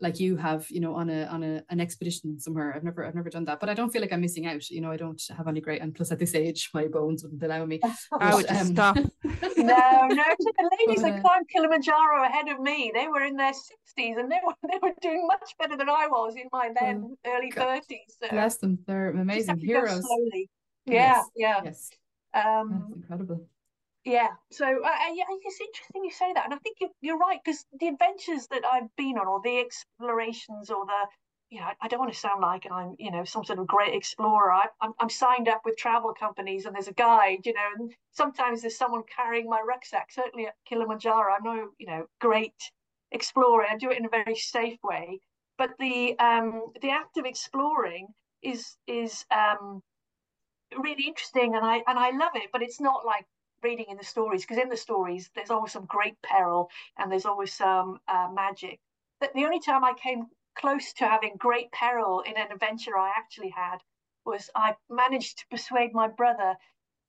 like you have, you know, on a on a an expedition somewhere. I've never I've never done that, but I don't feel like I'm missing out. You know, I don't have any great, and plus at this age, my bones wouldn't allow me. I would um, stop. no, no, the ladies that uh, climbed Kilimanjaro ahead of me, they were in their sixties, and they were they were doing much better than I was in my then early thirties. So. Bless them, they're amazing heroes. Slowly. Yeah, yes. yeah. Yes. Um, That's incredible yeah so uh, uh, it's interesting you say that and i think you're, you're right because the adventures that i've been on or the explorations or the you know i don't want to sound like i'm you know some sort of great explorer I, I'm, I'm signed up with travel companies and there's a guide you know and sometimes there's someone carrying my rucksack certainly at kilimanjaro i'm no you know great explorer i do it in a very safe way but the um the act of exploring is is um really interesting and i and i love it but it's not like reading in the stories because in the stories there's always some great peril and there's always some uh, magic. But the only time I came close to having great peril in an adventure I actually had was I managed to persuade my brother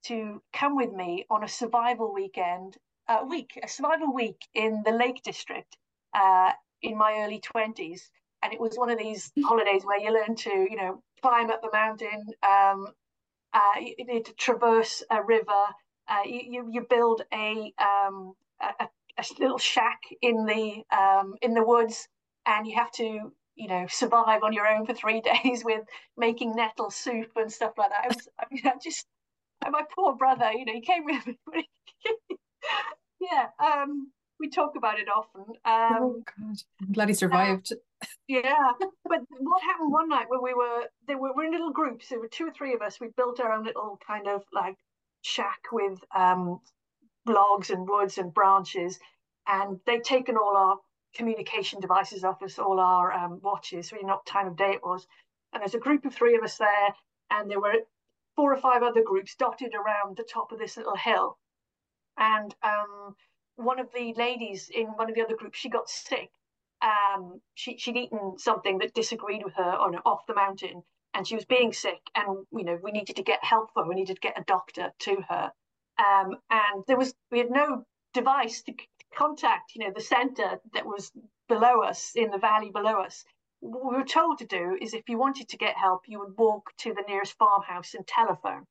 to come with me on a survival weekend, a uh, week, a survival week in the Lake District uh, in my early twenties, and it was one of these holidays where you learn to, you know, climb up the mountain. Um, uh, you need to traverse a river uh, you, you build a, um, a, a little shack in the um, in the woods, and you have to you know survive on your own for three days with making nettle soup and stuff like that. I was I mean I just my poor brother, you know, he came with me. yeah, um, we talk about it often. Um, oh God, I'm glad he survived. Uh, yeah, but what happened one night when we were there were, we were in little groups. There were two or three of us. We built our own little kind of like shack with um, logs and woods and branches, and they'd taken all our communication devices off us, all our um, watches, so we know what time of day it was. And there's a group of three of us there, and there were four or five other groups dotted around the top of this little hill. And um, one of the ladies in one of the other groups, she got sick. Um, she, she'd eaten something that disagreed with her on off the mountain, and she was being sick and you know we needed to get help for her we needed to get a doctor to her. Um, and there was we had no device to contact you know the center that was below us in the valley below us. What we were told to do is if you wanted to get help you would walk to the nearest farmhouse and telephone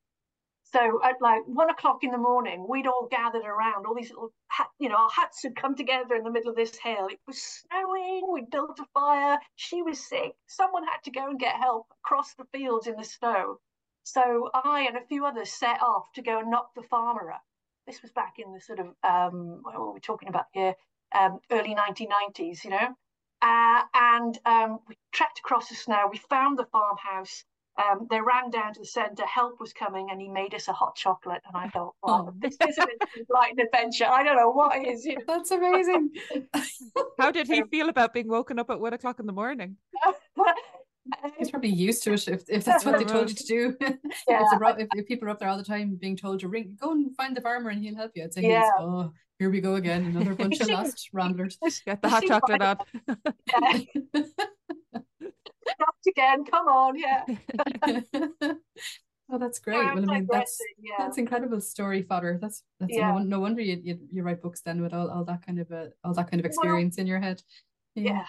So at like one o'clock in the morning, we'd all gathered around. All these little, you know, our huts had come together in the middle of this hill. It was snowing. We'd built a fire. She was sick. Someone had to go and get help across the fields in the snow. So I and a few others set off to go and knock the farmer up. This was back in the sort of um, what were we talking about here? Um, early 1990s, you know. Uh, and um, we trekked across the snow. We found the farmhouse um, they ran down to the centre, help was coming, and he made us a hot chocolate. And I thought, oh, oh. this isn't like an adventure. I don't know what it is. You know? That's amazing. How did he feel about being woken up at one o'clock in the morning? He's probably used to it if, if that's what they told you to do. Yeah. if, if, if, people are up there all the time being told to ring, go and find the farmer and he'll help you. I'd say, yeah. oh, here we go again, another bunch of lost ramblers. Get the hot chocolate on again. Come on, yeah. oh, that's great. Yeah, well, I mean, that's yeah. that's incredible story fodder. That's that's yeah. no, no, wonder you, you, you write books then with all, all that kind of a all that kind of experience well, in your head. Yeah.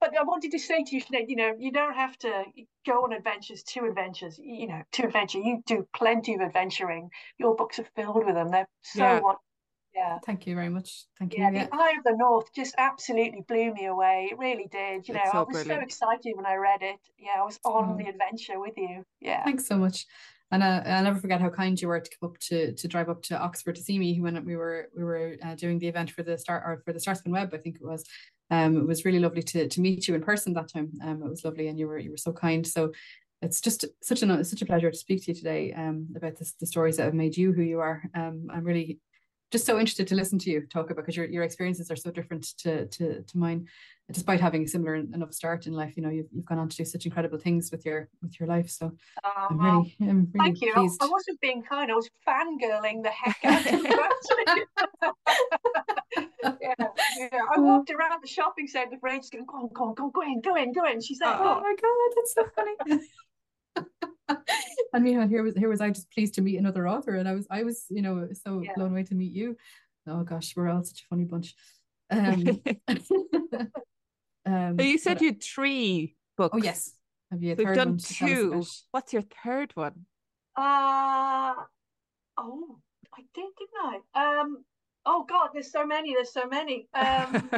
But I wanted to say to you, Sinead, you know, you don't have to go on adventures, to adventures, you know, to adventure. You do plenty of adventuring. Your books are filled with them. They're so yeah. Yeah. Thank you very much. Thank you. Yeah, the Eye of the North just absolutely blew me away. It really did. You know, so I was brilliant. so excited when I read it. Yeah, I was on oh. the adventure with you. Yeah. Thanks so much. And uh, I'll never forget how kind you were to come up to to drive up to Oxford to see me when we were we were uh, doing the event for the start or for the Starspun Web, I think it was. Um, it was really lovely to to meet you in person that time. Um, it was lovely, and you were you were so kind. So it's just such a such a pleasure to speak to you today um, about this, the stories that have made you who you are. Um, I'm really just so interested to listen to you talk about because your, your experiences are so different to, to to mine despite having a similar enough start in life. You know you've, you've gone on to do such incredible things with your with your life. So uh, I'm really, I'm really thank you. pleased. I wasn't being kind. I was fangirling the heck out of you yeah, yeah. I walked around the shopping centre for ages going go on go on go on go in go in go in. She's like oh, oh my god that's so funny and meanwhile, here was here was I just pleased to meet another author, and I was I was you know so yeah. blown away to meet you. Oh gosh, we're all such a funny bunch. Um, um you said you had three books. Oh yes, have you? We've done two. What's your third one? Uh oh, I did, didn't I? Um, oh God, there's so many. There's so many. Um,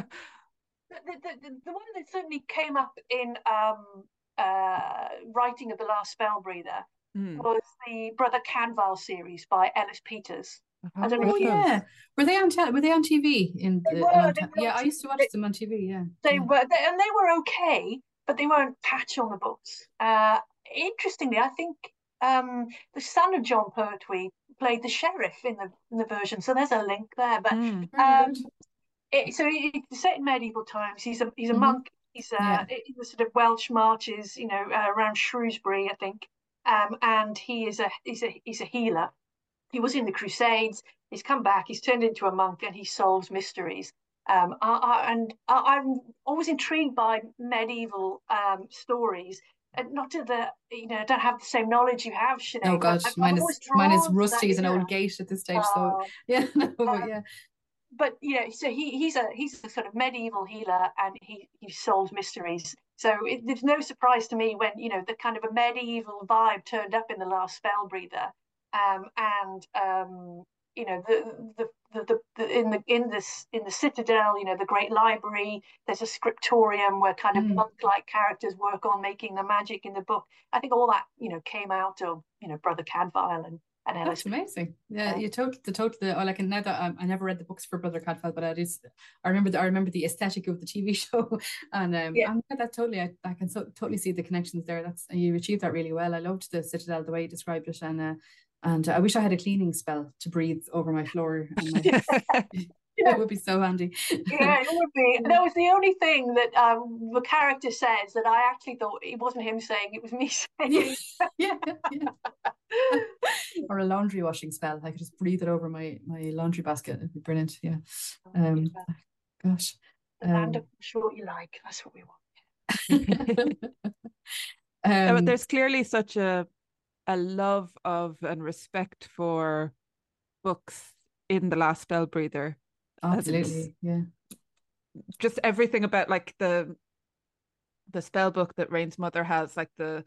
the, the, the, the one that certainly came up in um uh, writing of the last spell breather mm. was the Brother Cadfael series by Ellis Peters. I don't know. Oh yeah, were they on te- were they on TV in the? Were, te- yeah, I used to watch they, them on TV. Yeah, they yeah. were, they, and they were okay, but they weren't patch on the books. Uh, interestingly, I think um, the son of Jon Pertwee played the sheriff in the in the version, so there's a link there. But mm, um, it, so it's set in medieval times. He's a he's a mm-hmm. monk He's uh, yeah. in the sort of Welsh marches, you know, uh, around Shrewsbury, I think. Um, and he is a he's a he's a healer. He was in the Crusades. He's come back. He's turned into a monk, and he solves mysteries. Um, I, I, and I, am always intrigued by medieval um, stories. And not to the, you know, I don't have the same knowledge you have, Sinead. Oh God, mine is mine is rusty as an old gate at this stage. Uh, so yeah, no, um, yeah but you know, so he he's a he's a sort of medieval healer, and he he solves mysteries. So it, it's no surprise to me when you know the kind of a medieval vibe turned up in the last spell breather, um, and um, you know the the, the the, the in the in this in the citadel, you know the great library. There's a scriptorium where kind of mm. monk-like characters work on making the magic in the book. I think all that you know came out of you know Brother Cadfael and and That's amazing. Yeah, you told the told the oh, like now that um, I never read the books for Brother Cadfael, but I just I remember the, I remember the aesthetic of the TV show, and um, yeah, that totally I, I can so, totally see the connections there. That's you achieved that really well. I loved the Citadel the way you described it, and uh, and I wish I had a cleaning spell to breathe over my floor. My, yeah. It would be so handy. yeah, it would be. That was the only thing that um, the character says that I actually thought it wasn't him saying, it was me saying. yeah, yeah. or a laundry washing spell. I could just breathe it over my my laundry basket. It'd be brilliant. Yeah. Um, gosh. The band um, of sure you like. That's what we want. um, there's clearly such a a love of and respect for books in the last spell breather Absolutely, yeah. Just everything about like the the spell book that Rain's mother has, like the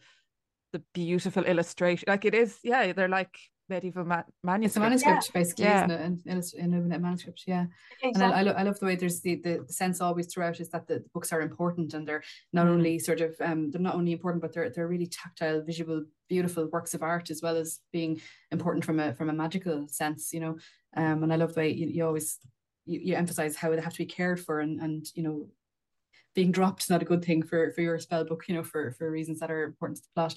the beautiful illustration. Like it is, yeah, they're like medieval ma- manuscript. It's a manuscript, yeah. basically, yeah. isn't it? In, in, in a manuscript, yeah. Exactly. And I, I, lo- I, love the way there's the, the, the sense always throughout is that the, the books are important and they're not mm. only sort of um they're not only important, but they're they're really tactile, visual, beautiful works of art as well as being important from a from a magical sense, you know. Um, and I love the way you, you always you, you emphasize how they have to be cared for and and you know being dropped is not a good thing for for your spell book, you know, for for reasons that are important to the plot.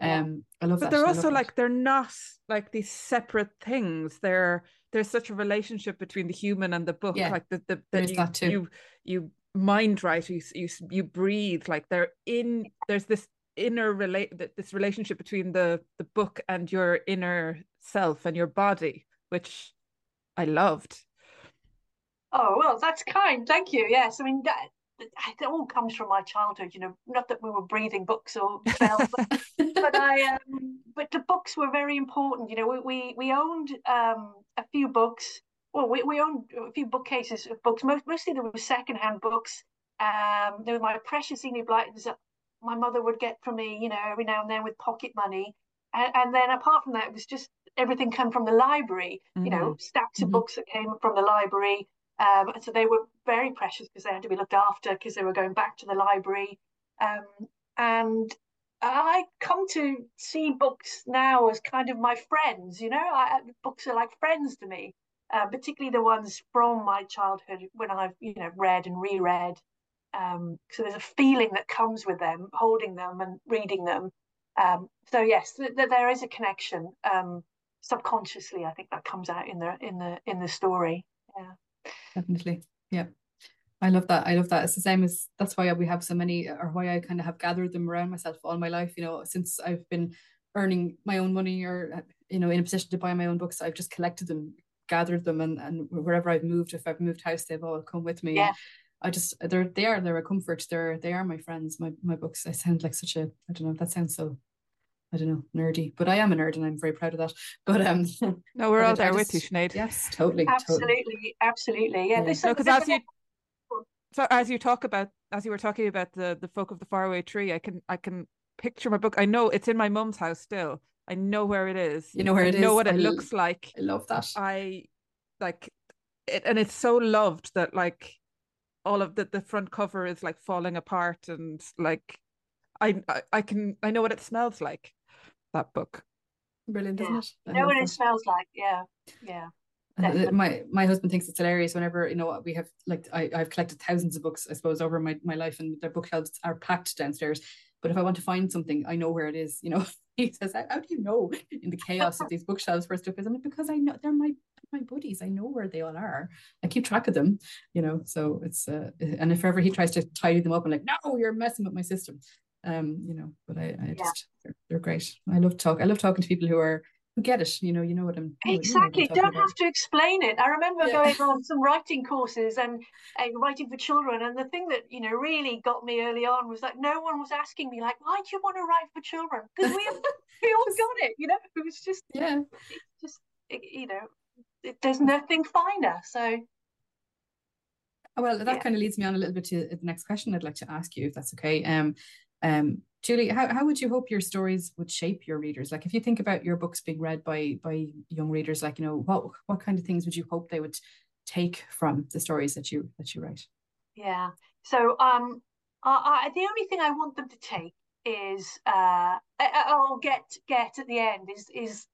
Um, I love but that. they're also like that. they're not like these separate things. They're there's such a relationship between the human and the book. Yeah, like the the, the you, that too. you you mind right. You you you breathe like they're in. There's this inner relate this relationship between the the book and your inner self and your body, which I loved. Oh well, that's kind. Thank you. Yes, I mean that it all comes from my childhood, you know. Not that we were breathing books or spells, but, but, I, um, but the books were very important. You know, we we, we owned um, a few books. Well, we, we owned a few bookcases of books. Most, mostly there were secondhand books. Um, there were my precious Enid Blytons that my mother would get for me, you know, every now and then with pocket money. And, and then apart from that, it was just everything come from the library. Mm-hmm. You know, mm-hmm. stacks of mm-hmm. books that came from the library. Um, and so they were very precious because they had to be looked after because they were going back to the library. Um, and I come to see books now as kind of my friends, you know, I, books are like friends to me, uh, particularly the ones from my childhood when I've, you know, read and reread. Um, so there's a feeling that comes with them, holding them and reading them. Um, so yes, th- th- there is a connection. Um, subconsciously, I think that comes out in the in the in the story. Yeah definitely. Yeah. I love that. I love that. It's the same as that's why we have so many, or why I kind of have gathered them around myself all my life. You know, since I've been earning my own money or you know in a position to buy my own books, I've just collected them, gathered them, and and wherever I've moved, if I've moved house, they've all come with me. Yeah. I just they're they are they're a comfort. They're they are my friends. My my books. I sound like such a I don't know. That sounds so I don't know, nerdy, but I am a nerd and I'm very proud of that. But um, no, we're all there with you, Sinead. Yes, totally, absolutely, totally. absolutely. Yeah, yeah. no, because as you so as you talk about as you were talking about the the folk of the faraway tree, I can I can picture my book. I know it's in my mum's house still. I know where it is. You know where it I know what it I looks like. I love that. I like it, and it's so loved that like all of the the front cover is like falling apart and like I, I, I can I know what it smells like that book. Brilliant, isn't it? I know what it smells like. Yeah, yeah. Definitely. My my husband thinks it's hilarious whenever you know we have like I, I've collected thousands of books I suppose over my, my life and their bookshelves are packed downstairs. But if I want to find something, I know where it is. You know, he says, "How, how do you know in the chaos of these bookshelves where stuff is?" I'm like, "Because I know they're my my buddies. I know where they all are. I keep track of them. You know, so it's uh, and if ever he tries to tidy them up, I'm like, "No, you're messing with my system." Um you know but i, I just they're, they're, great. I love talk i love talking to people who are who get it you know you know what i'm exactly what I'm don't about. have to explain it. I remember yeah. going on some writing courses and uh, writing for children and the thing that you know really got me early on was that no one was asking me like why do you want to write for children? Because we we all got it you know? It was just yeah. just you know it, there's nothing finer so well that yeah. kind of leads me on a little bit to the next question i'd like to ask you if that's okay. Um um, Julie, how, how would you hope your stories would shape your readers? Like if you think about your books being read by by young readers, like you know, what what kind of things would you hope they would take from the stories that you that you write? Yeah. So um I, I, the only thing I want them to take is uh I'll get get at the end is is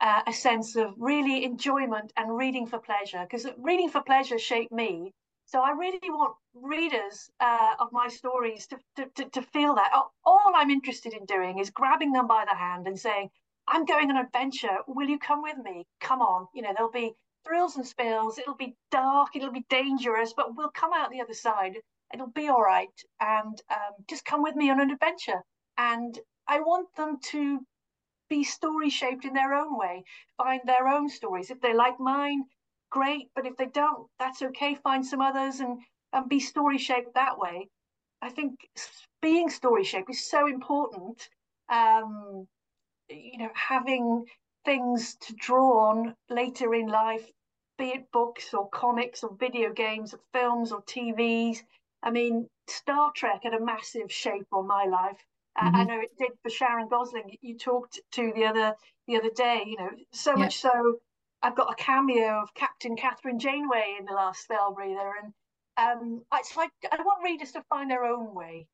uh, a sense of really enjoyment and reading for pleasure because reading for pleasure shaped me so I really want readers uh, of my stories to, to, to, to feel that. All I'm interested in doing is grabbing them by the hand and saying, I'm going on an adventure. Will you come with me? Come on. You know, there'll be thrills and spills. It'll be dark. It'll be dangerous, but we'll come out the other side. It'll be all right. And um, just come with me on an adventure. And I want them to be story shaped in their own way, find their own stories. If they like mine, great. But if they don't, that's okay. Find some others and and be story shaped that way. I think being story shaped is so important. Um, you know, having things to draw on later in life, be it books or comics or video games or films or TVs. I mean, Star Trek had a massive shape on my life. Mm-hmm. I know it did for Sharon Gosling. You talked to the other the other day. You know, so yeah. much so. I've got a cameo of Captain Kathryn Janeway in the last spell breather, and um, it's like I want readers to find their own way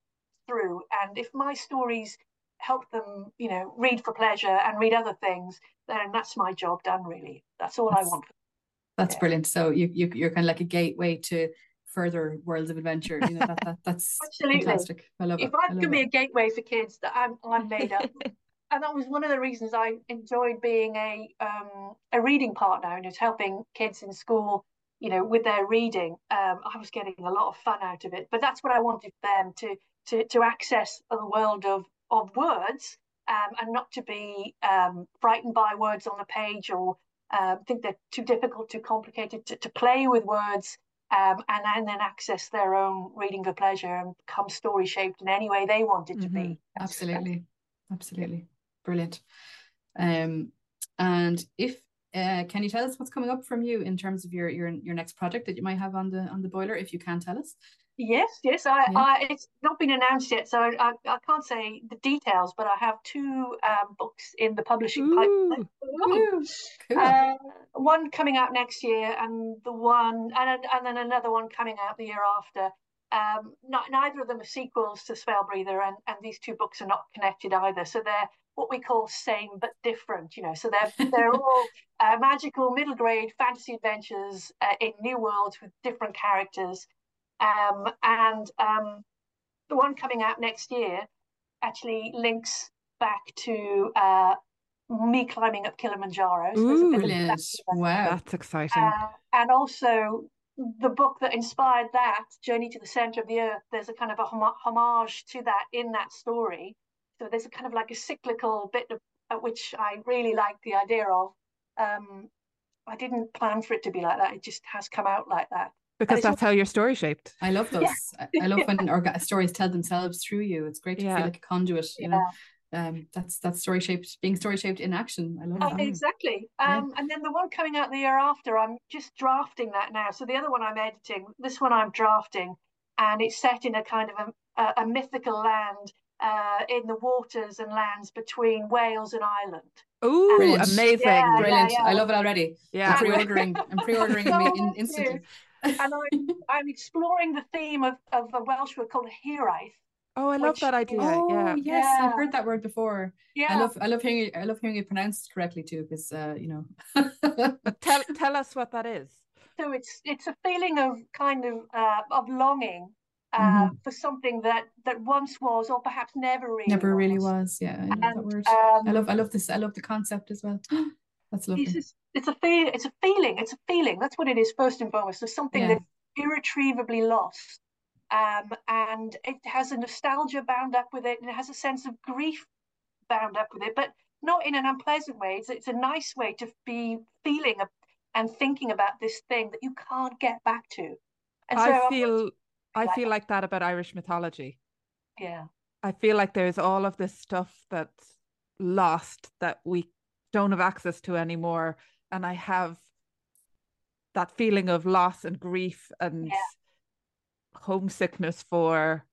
through. And if my stories help them, you know, read for pleasure and read other things, then that's my job done. Really, that's all that's, I want. That's yeah. brilliant. So you, you you're kind of like a gateway to further worlds of adventure. You know that, that that's Absolutely. fantastic. I love if it. If I, I can be a gateway for kids, that I'm I'm made up. And that was one of the reasons I enjoyed being a um, a reading partner and just helping kids in school, you know, with their reading. Um, I was getting a lot of fun out of it. But that's what I wanted them to to to access the world of of words um, and not to be um, frightened by words on the page or uh, think they're too difficult, too complicated to, to play with words um, and, and then access their own reading for pleasure and become story shaped in any way they wanted to mm-hmm. be. Absolutely. Absolutely. Brilliant. Um, and if uh, can you tell us what's coming up from you in terms of your your your next project that you might have on the on the boiler if you can tell us Yes, yes. I, yeah. I, it's not been announced yet, so I, I can't say the details. But I have two um, books in the publishing pipeline. Cool. Uh, one coming out next year, and the one, and and then another one coming out the year after. Um, not, neither of them are sequels to Spell Breather, and and these two books are not connected either. So they're what we call same but different. You know, so they're they're all uh, magical middle grade fantasy adventures uh, in new worlds with different characters. Um, and um, the one coming out next year actually links back to uh, me climbing up Kilimanjaro. So Ooh, brilliant. wow, that's exciting. Uh, and also the book that inspired that, Journey to the Center of the Earth, there's a kind of a hom- homage to that in that story. So there's a kind of like a cyclical bit of, uh, which I really like the idea of. Um, I didn't plan for it to be like that. It just has come out like that because that's how your story shaped. I love those. Yeah. I love when orga- stories tell themselves through you. It's great to yeah. feel like a conduit. You know, um, that's that's story shaped, being story shaped in action. I love that. Exactly. Um, and then the one coming out the year after, I'm just drafting that now. So the other one I'm editing, this one I'm drafting, and it's set in a kind of a, a mythical land uh, in the waters and lands between Wales and Ireland. Oh, amazing! Yeah, Brilliant! Yeah, yeah. I love it already. Yeah, I'm pre-ordering. I'm pre-ordering so instantly and I'm, I'm exploring the theme of, of a Welsh word called hiraeth. Oh, I love that idea. Oh, yeah. Yes, yeah. I've heard that word before. Yeah. I love I love hearing it I love hearing it pronounced correctly too, because uh, you know. tell tell us what that is. So it's it's a feeling of kind of uh, of longing uh, mm-hmm. for something that that once was or perhaps never really never was. really was. Yeah, I love and, that word. Um, I love I love this. I love the concept as well. That's lovely. It's, it's a feel. It's a feeling. It's a feeling. That's what it is first and foremost. There's something yeah. that's irretrievably lost, um, and it has a nostalgia bound up with it, and it has a sense of grief bound up with it, but not in an unpleasant way. It's, it's a nice way to be feeling a, and thinking about this thing that you can't get back to. And so I feel I like feel like that about Irish mythology. Yeah. I feel like there's all of this stuff that's lost that we don't have access to anymore and i have that feeling of loss and grief and yeah. homesickness for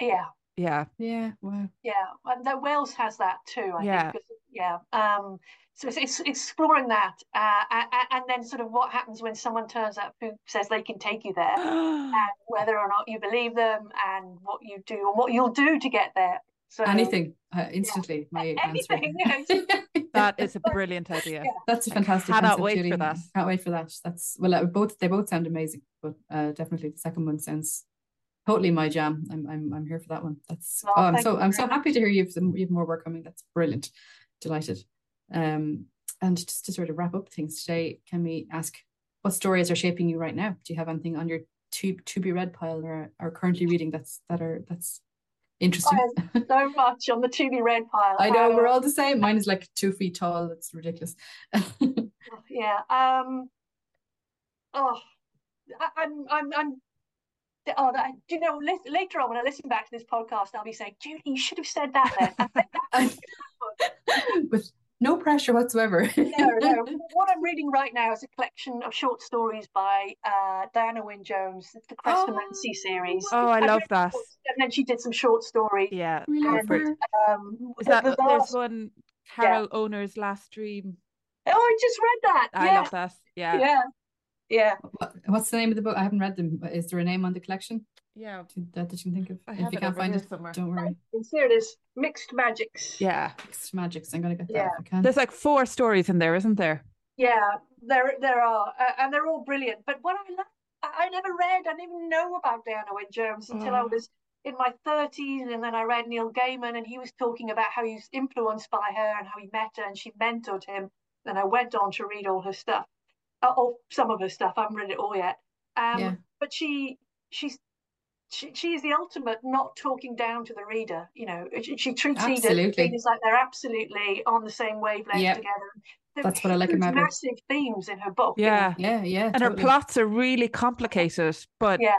yeah yeah yeah wow yeah and the wales has that too I yeah think, yeah um so it's, it's exploring that uh, and, and, then sort of what happens when someone turns up who says they can take you there and whether or not you believe them and what you do and what you'll do to get there so anything uh, instantly yeah. my anything, answer that is a brilliant idea. Yeah. That's a fantastic. I cannot wait Julie. for that. Can't wait for that. That's well, uh, both they both sound amazing, but uh, definitely the second one sounds totally my jam. I'm I'm I'm here for that one. That's oh, oh I'm so I'm so happy to hear you've you've more work coming. That's brilliant. Delighted. Um, and just to sort of wrap up things today, can we ask what stories are shaping you right now? Do you have anything on your to to be read pile or are currently reading that's that are that's interesting. so much on the to be read pile. I know um, we're all the same. Mine is like two feet tall. It's ridiculous. yeah. Um. Oh, I, am I'm. I'm. Oh, that, do you know? Later on, when I listen back to this podcast, I'll be saying, "Judy, you should have said that then." with no pressure whatsoever. no, no. What I'm reading right now is a collection of short stories by uh, Diana Wynne Jones, the Chrestomanci Oh, series. Oh, I I've love that. books, And then she did some short stories. Yeah. We go love for it. her. Um, Is the- that the there's one Carol Oneir's Last Dream? Oh, I just read that. I yeah, love that. Yeah. yeah, yeah. What, what's the name of the book? I haven't read them. but Is there a name on the collection Yeah. to- that, that you can think of? I if you can't find it, somewhere. don't worry. It's, here it is. Mixed Magics. Yeah. Mixed Magics. I'm going to get that Yeah. if I can. There's like four stories in there, isn't there? Yeah, there there are, uh, and they're all brilliant. But what I love, I, I never read, I didn't even know about Diana Wynne Jones until I Oh. was in my 30s, and then I read Neil Gaiman, and he was talking about how he was influenced by her and how he met her and she mentored him. and I went on to read all her stuff, uh, or some of her stuff. I haven't read it all yet. Um, Yeah. but she she's she, she is the ultimate not talking down to the reader. You know, she, she treats readers, Absolutely. readers like they're absolutely on the same wavelength Yeah. together. There That's what I like about her. massive themes in her book. Yeah. Yeah, yeah. And her plots are really complicated, but Yeah,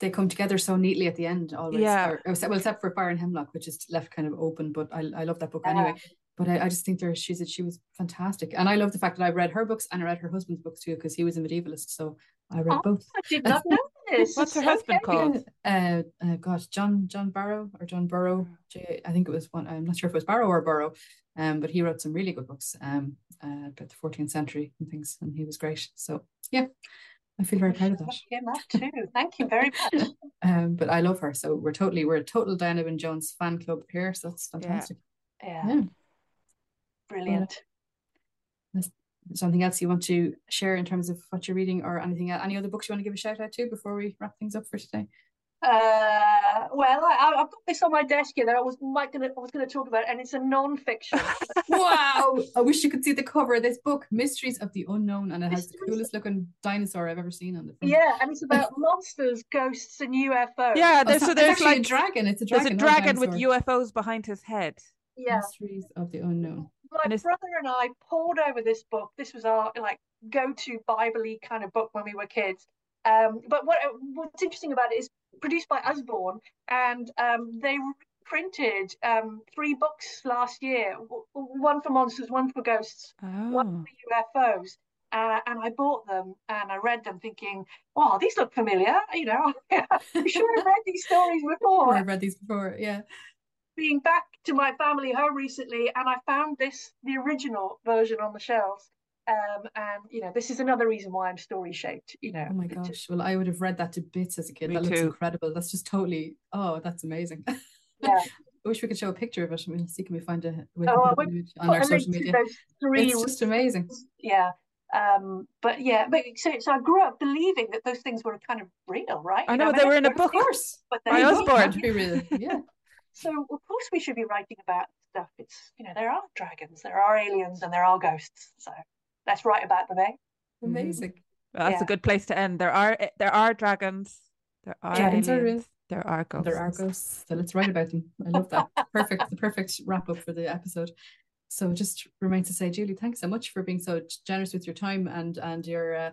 They come together so neatly at the end, always. Yeah. Or, or- well, except for Fire and Hemlock, which is left kind of open. But I, I love that book Yeah. anyway. But I, I just think there she's she was fantastic, and I love the fact that I read her books and I read her husband's books too because he was a medievalist. So I read Oh, both. I did not know this. What's her Okay. husband called? Uh, uh, gosh, John John Barrow or John Burrow. J, I think it was one. I'm not sure if it was Barrow or Burrow. Um, but he wrote some really good books. Um, uh, about the 14th century and things, and he was great. So yeah, I feel very proud of that. Look him too. Thank you very much. Um, but I love her. So we're totally we're a total Diana Wynne Jones fan club here. So that's fantastic. Yeah, Yeah. Brilliant. Something else you want to share in terms of what you're reading or anything else? Any other books you want to give a shout out to before we wrap things up for today? Uh, well, I, I've got this on my desk here that I was might gonna I was gonna talk about, and it's a non-fiction. wow! I wish you could see the cover of this book, Mysteries of the Unknown, and it has the coolest looking dinosaur I've ever seen on the front. yeah, and it's about monsters, ghosts, and UFOs. yeah, Oh, there's it's so not- there's like a dragon. It's a there's dragon. a dragon with. UFOs behind his head. yeah. Mysteries of the Unknown. My brother and I poured over this book. This was our like go-to Bible-y kind of book when we were kids. Um, but what what's interesting about it is produced by Usborne, and um, they printed um, three books last year. One for monsters, one for ghosts, one Oh. for UFOs. Uh, and I bought them and I read them thinking, oh, these look familiar. You know, I'm sure I've read these stories before I've read these before. Yeah. Being back to my family home recently and I found this the original version on the shelves. Um, and you know, this is another reason why I'm story shaped, you know. Oh my It just- gosh. Well, I would have read that to bits as a kid. Me that looks incredible. That's just totally, oh, that's amazing. Yeah. I wish we could show a picture of it. I mean, see, can we find a we Oh, can I put would an image on our social media? three It's just amazing. yeah. Um, but yeah, but so so I grew up believing that those things were kind of real, right? I You know mean, they were in a book. Of course. but By they're They not. both have to be real. Yeah. So of course we should be writing about stuff. It's you know, there are dragons, there are aliens, and there are ghosts. So let's write about them, eh? Amazing. Well, that's Yeah. a good place to end. There are there are dragons. There are Dragons are real. aliens. There are ghosts. There are ghosts. So let's write about them. I love that. Perfect. The perfect wrap up for the episode. So just remains to say, Julie, thanks so much for being so generous with your time and and your uh,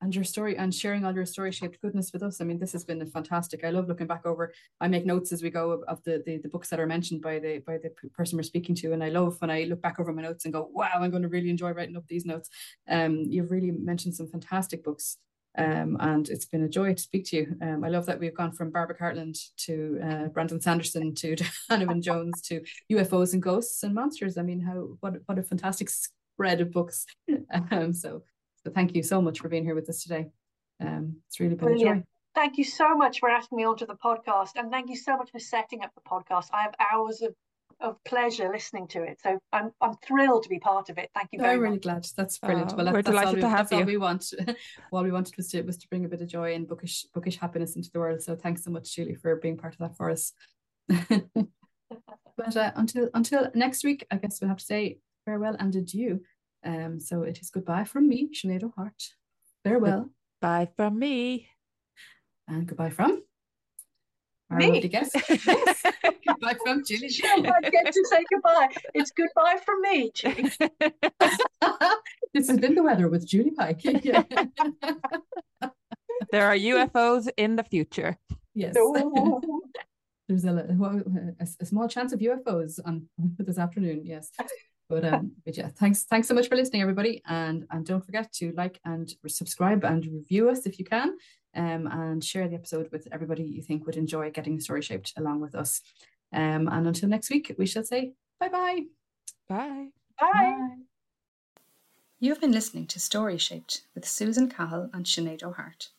and your story and sharing all your story shaped goodness with us. I mean, this has been fantastic. I love looking back over. I make notes as we go of, of the, the the books that are mentioned by the by the person we're speaking to, and I love when I look back over my notes and go, wow, I'm going to really enjoy writing up these notes. Um, you've really mentioned some fantastic books. Um, and it's been a joy to speak to you. Um, I love that we've gone from Barbara Cartland to uh, Brandon Sanderson to Hannibal Jones to UFOs and ghosts and monsters. I mean, how what what a fantastic spread of books. Um, so so thank you so much for being here with us today. Um, it's really been a joy. Thank you so much for asking me onto the podcast, and thank you so much for setting up the podcast. I have hours of, of pleasure listening to it, so I'm I'm thrilled to be part of it. Thank you very much. I'm really much. glad. That's brilliant. Oh, well, that, we're that's delighted we, to have that's all you. we want. all we wanted was to was to bring a bit of joy and bookish bookish happiness into the world. So thanks so much, Julie, for being part of that for us. but uh, until until next week, I guess we'll have to say farewell and adieu. Um, so it is goodbye from me, Sinead O'Hart. Farewell Bye from me. and goodbye from our Me? lovely guest. Yes. goodbye from Julie. I get to say goodbye. It's goodbye from me, Julie. this has been the weather with Julie Pike. Yeah. there are UFOs in the future. yes. There's a, a, a small chance of UFOs on this afternoon. Yes. But um, but yeah, thanks thanks so much for listening, everybody, and and don't forget to like and subscribe and review us if you can, um, and share the episode with everybody you think would enjoy getting the story shaped along with us. Um, and until next week, we shall say bye-bye. Bye. Bye. Bye. You've been listening to Story Shaped with Susan Cahill and Sinead O'Hart.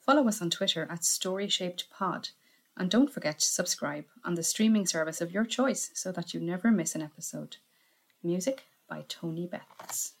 Follow us on Twitter at Story Shaped Pod, and don't forget to subscribe on the streaming service of your choice so that you never miss an episode. Music by Tony Betts.